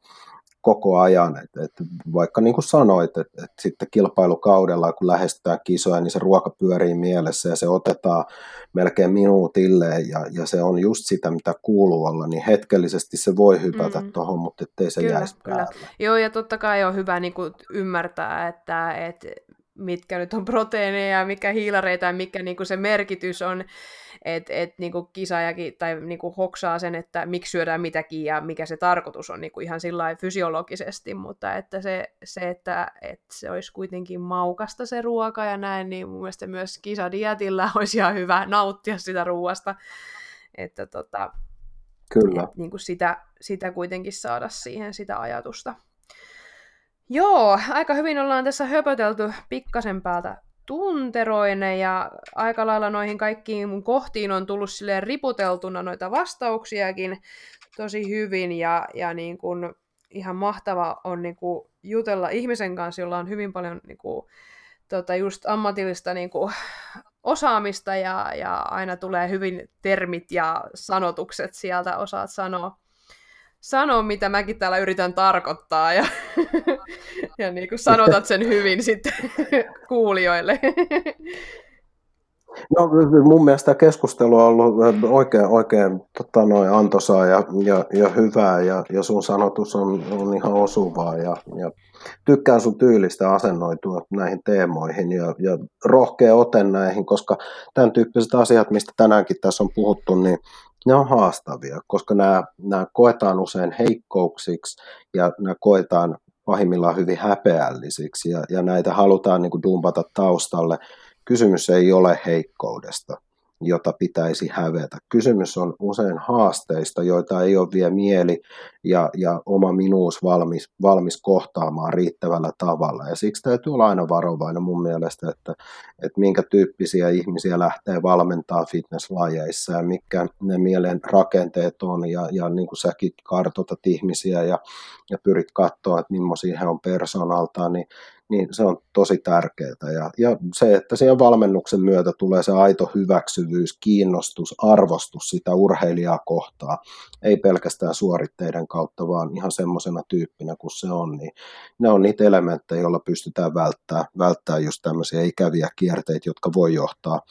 Speaker 2: koko ajan. Et, et vaikka niin kuin sanoit, että et sitten kilpailukaudella, kun lähestytään kisoja, niin se ruoka pyörii mielessä ja se otetaan melkein minuutille ja, ja se on just sitä, mitä kuuluu olla, niin hetkellisesti se voi hypätä mm. tuohon, mutta ettei se kyllä, jäisi kyllä. Päälle.
Speaker 1: Joo, ja totta kai on hyvä niin kuin ymmärtää, että, että mitkä nyt on proteiineja ja mikä hiilareita ja mikä niin kuin se merkitys on että et, niinku kisaajakin tai niinku hoksaa sen, että miksi syödään mitäkin ja mikä se tarkoitus on niinku ihan sillä fysiologisesti, mutta että se, se että et se olisi kuitenkin maukasta se ruoka ja näin, niin mun mielestä myös kisadietillä olisi ihan hyvä nauttia sitä ruoasta, että tota,
Speaker 2: Kyllä. Et,
Speaker 1: niin kuin sitä, sitä kuitenkin saada siihen sitä ajatusta. Joo, aika hyvin ollaan tässä höpötelty pikkasen päältä tunteroinen ja aika lailla noihin kaikkiin mun kohtiin on tullut silleen riputeltuna noita vastauksiakin tosi hyvin ja, ja niin kun ihan mahtava on niin kun jutella ihmisen kanssa, jolla on hyvin paljon niin kun, tota just ammatillista niin kun, osaamista ja, ja aina tulee hyvin termit ja sanotukset sieltä, osaat sanoa sano, mitä mäkin täällä yritän tarkoittaa, ja, ja niin kuin sanotat sen hyvin sitten kuulijoille.
Speaker 2: No, mun mielestä keskustelu on ollut oikein, oikein tota, noin antoisaa ja, ja, ja hyvää ja, ja sun sanotus on, on ihan osuvaa ja, ja tykkään sun tyylistä asennoitua näihin teemoihin ja, ja rohkea ote näihin, koska tämän tyyppiset asiat, mistä tänäänkin tässä on puhuttu, niin ne on haastavia, koska nämä, nämä koetaan usein heikkouksiksi ja nämä koetaan pahimmillaan hyvin häpeällisiksi ja, ja näitä halutaan niin kuin dumpata taustalle. Kysymys ei ole heikkoudesta jota pitäisi hävetä. Kysymys on usein haasteista, joita ei ole vielä mieli ja, ja oma minuus valmis, valmis kohtaamaan riittävällä tavalla. Ja siksi täytyy olla aina varovainen mun mielestä, että, että minkä tyyppisiä ihmisiä lähtee valmentaa fitnesslajeissa ja mitkä ne mielen rakenteet on. Ja, ja niin kuin säkin kartoitat ihmisiä ja, ja pyrit katsoa, että millaisia he on persoonaltaan, niin niin se on tosi tärkeää. Ja, ja se, että siihen valmennuksen myötä tulee se aito hyväksyvyys, kiinnostus, arvostus sitä urheilijaa kohtaa, ei pelkästään suoritteiden kautta, vaan ihan semmoisena tyyppinä kuin se on, niin ne on niitä elementtejä, joilla pystytään välttämään, välttää just tämmöisiä ikäviä kierteitä, jotka voi johtaa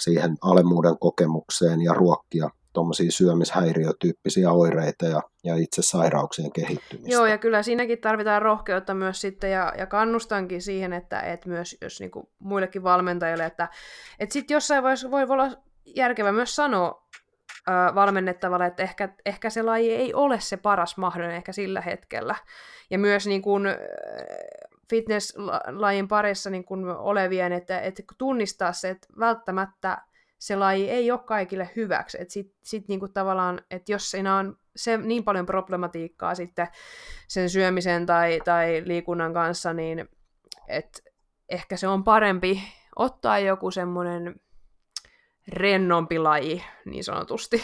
Speaker 2: siihen alemmuuden kokemukseen ja ruokkia tuommoisia syömishäiriötyyppisiä oireita ja, ja itse sairauksien kehittymistä.
Speaker 1: Joo, ja kyllä siinäkin tarvitaan rohkeutta myös sitten, ja, ja kannustankin siihen, että, että myös jos niin kuin muillekin valmentajille, että, että sitten jossain vaiheessa voi olla järkevä myös sanoa äh, valmennettavalle, että ehkä, ehkä se laji ei ole se paras mahdollinen ehkä sillä hetkellä. Ja myös niin kuin, fitness-lajin parissa niin olevien, että, että tunnistaa se, että välttämättä se laji ei ole kaikille hyväksi. Että sit, sit niinku tavallaan, että jos siinä on se niin paljon problematiikkaa sitten sen syömisen tai, tai liikunnan kanssa, niin että ehkä se on parempi ottaa joku semmoinen rennompi laji, niin sanotusti.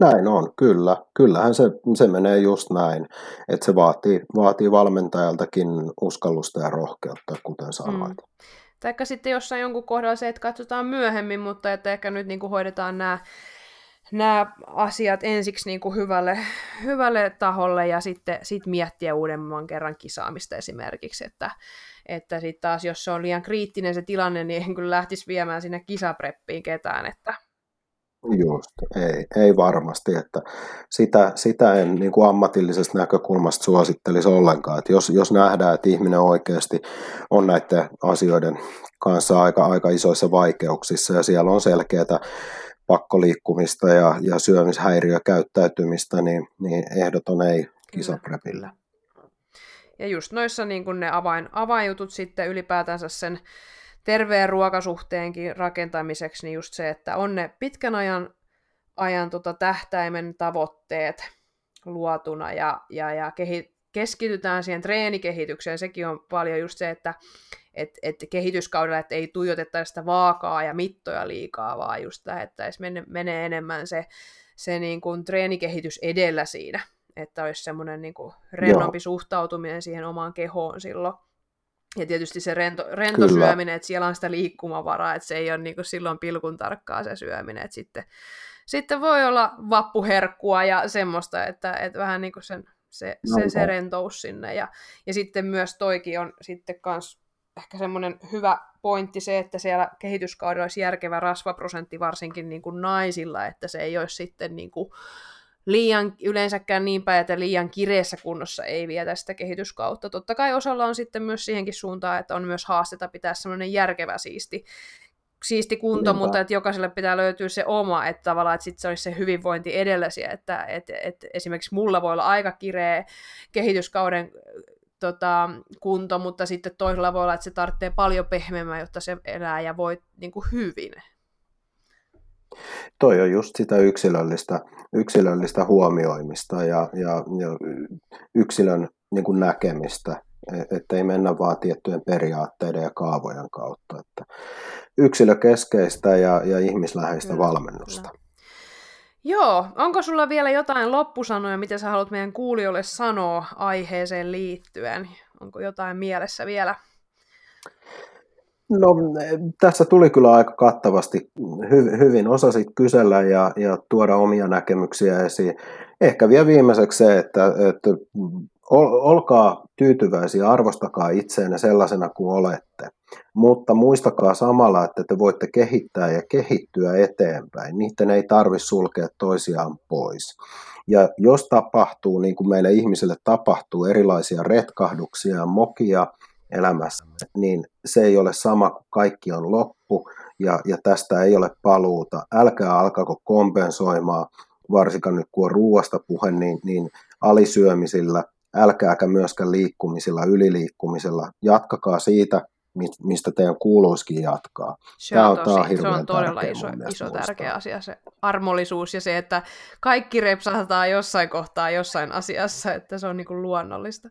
Speaker 2: Näin on, kyllä. Kyllähän se, se menee just näin, että se vaatii, vaatii valmentajaltakin uskallusta ja rohkeutta, kuten sanoit. Mm.
Speaker 1: Taikka sitten jossain jonkun kohdalla se, että katsotaan myöhemmin, mutta että ehkä nyt niin kuin hoidetaan nämä nämä asiat ensiksi niin kuin hyvälle, hyvälle taholle ja sitten sit miettiä uudemman kerran kisaamista esimerkiksi, että, että sitten taas jos se on liian kriittinen se tilanne, niin en kyllä lähtisi viemään sinne kisapreppiin ketään, että,
Speaker 2: Just, ei, ei varmasti, että sitä, sitä en niin kuin ammatillisesta näkökulmasta suosittelisi ollenkaan, että jos, jos nähdään, että ihminen oikeasti on näiden asioiden kanssa aika, aika isoissa vaikeuksissa ja siellä on selkeää pakkoliikkumista ja, ja syömishäiriökäyttäytymistä, niin, niin ehdoton ei kisaprepillä.
Speaker 1: Ja just noissa niin kuin ne avain, avainjutut sitten ylipäätänsä sen terveen ruokasuhteenkin rakentamiseksi, niin just se, että on ne pitkän ajan, ajan tota tähtäimen tavoitteet luotuna ja, ja, ja kehi, keskitytään siihen treenikehitykseen. Sekin on paljon just se, että et, et kehityskaudella et ei tuijotettaisi sitä vaakaa ja mittoja liikaa, vaan just lähettäisiin mene, menee enemmän se, se niin kuin treenikehitys edellä siinä, että olisi semmoinen niin kuin rennompi Joo. suhtautuminen siihen omaan kehoon silloin. Ja tietysti se rento, rento syöminen, että siellä on sitä liikkumavaraa, että se ei ole niin kuin silloin pilkun tarkkaa se syöminen, että sitten, sitten voi olla vappuherkkua ja semmoista, että, että vähän niin kuin sen, se, se, se rentous sinne. Ja, ja sitten myös toikin on sitten kans ehkä semmoinen hyvä pointti se, että siellä kehityskaudella olisi järkevä rasvaprosentti varsinkin niin kuin naisilla, että se ei olisi sitten niin kuin liian yleensäkään niin päin, että liian kireessä kunnossa ei vietä sitä kehityskautta. Totta kai osalla on sitten myös siihenkin suuntaan, että on myös haastetta pitää semmoinen järkevä siisti, siisti kunto, Niinpä. mutta että jokaiselle pitää löytyä se oma, että tavallaan että sit se olisi se hyvinvointi edellisiä, että et, et esimerkiksi mulla voi olla aika kireä kehityskauden tota, kunto, mutta sitten toisella voi olla, että se tarvitsee paljon pehmeämmän, jotta se elää ja voi niin kuin hyvin.
Speaker 2: Toi on just sitä yksilöllistä, yksilöllistä huomioimista ja, ja, ja yksilön niin kuin näkemistä, e, että ei mennä vaan tiettyjen periaatteiden ja kaavojen kautta. Että yksilökeskeistä ja, ja ihmisläheistä kyllä, valmennusta. Kyllä.
Speaker 1: Joo, onko sulla vielä jotain loppusanoja, mitä sä haluat meidän kuulijoille sanoa aiheeseen liittyen? Onko jotain mielessä vielä?
Speaker 2: No tässä tuli kyllä aika kattavasti, hy, hyvin osasit kysellä ja, ja tuoda omia näkemyksiä esiin. Ehkä vielä viimeiseksi se, että, että olkaa tyytyväisiä, arvostakaa itseänne sellaisena kuin olette, mutta muistakaa samalla, että te voitte kehittää ja kehittyä eteenpäin. Niiden ei tarvitse sulkea toisiaan pois. Ja jos tapahtuu, niin kuin meille ihmisille tapahtuu, erilaisia retkahduksia ja mokia elämässä, niin se ei ole sama kuin kaikki on loppu ja, ja tästä ei ole paluuta. Älkää alkako kompensoimaan, varsinkaan nyt kun on ruoasta puhe, niin, niin alisyömisillä älkääkä myöskään liikkumisilla, yliliikkumisella. Jatkakaa siitä, mistä teidän kuuluisikin jatkaa.
Speaker 1: Se on, tämä on, tosi, tämä on se on todella iso, iso tärkeä asia, se armollisuus ja se, että kaikki repsataan jossain kohtaa jossain asiassa, että se on niin kuin luonnollista.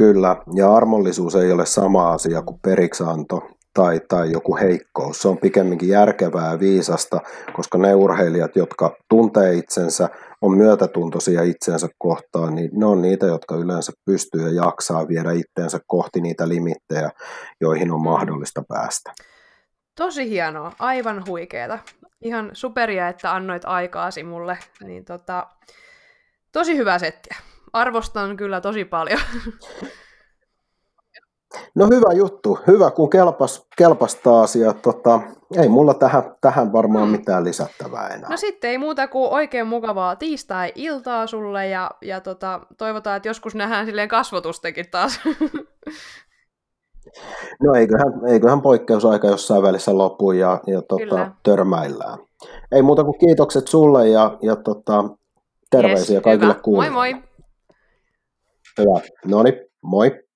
Speaker 2: Kyllä, ja armollisuus ei ole sama asia kuin periksanto tai, tai joku heikkous. Se on pikemminkin järkevää ja viisasta, koska ne urheilijat, jotka tuntee itsensä, on myötätuntoisia itsensä kohtaan, niin ne on niitä, jotka yleensä pystyy ja jaksaa viedä itteensä kohti niitä limittejä, joihin on mahdollista päästä.
Speaker 1: Tosi hienoa, aivan huikeeta. Ihan superia, että annoit aikaasi mulle. Niin tota, tosi hyvä settiä. Arvostan kyllä tosi paljon.
Speaker 2: No hyvä juttu, hyvä kun kelpas, kelpas taas ja tota, ei mulla tähän, tähän varmaan mm. mitään lisättävää enää.
Speaker 1: No sitten ei muuta kuin oikein mukavaa tiistai-iltaa sulle ja, ja tota, toivotaan, että joskus nähdään silleen kasvotustekin taas.
Speaker 2: No eiköhän, eiköhän poikkeusaika jossain välissä lopu ja, ja tota, törmäillään. Ei muuta kuin kiitokset sulle ja, ja tota, terveisiä yes, kaikille kuulijoille.
Speaker 1: Moi moi!
Speaker 2: Hyvä. No niin, moi.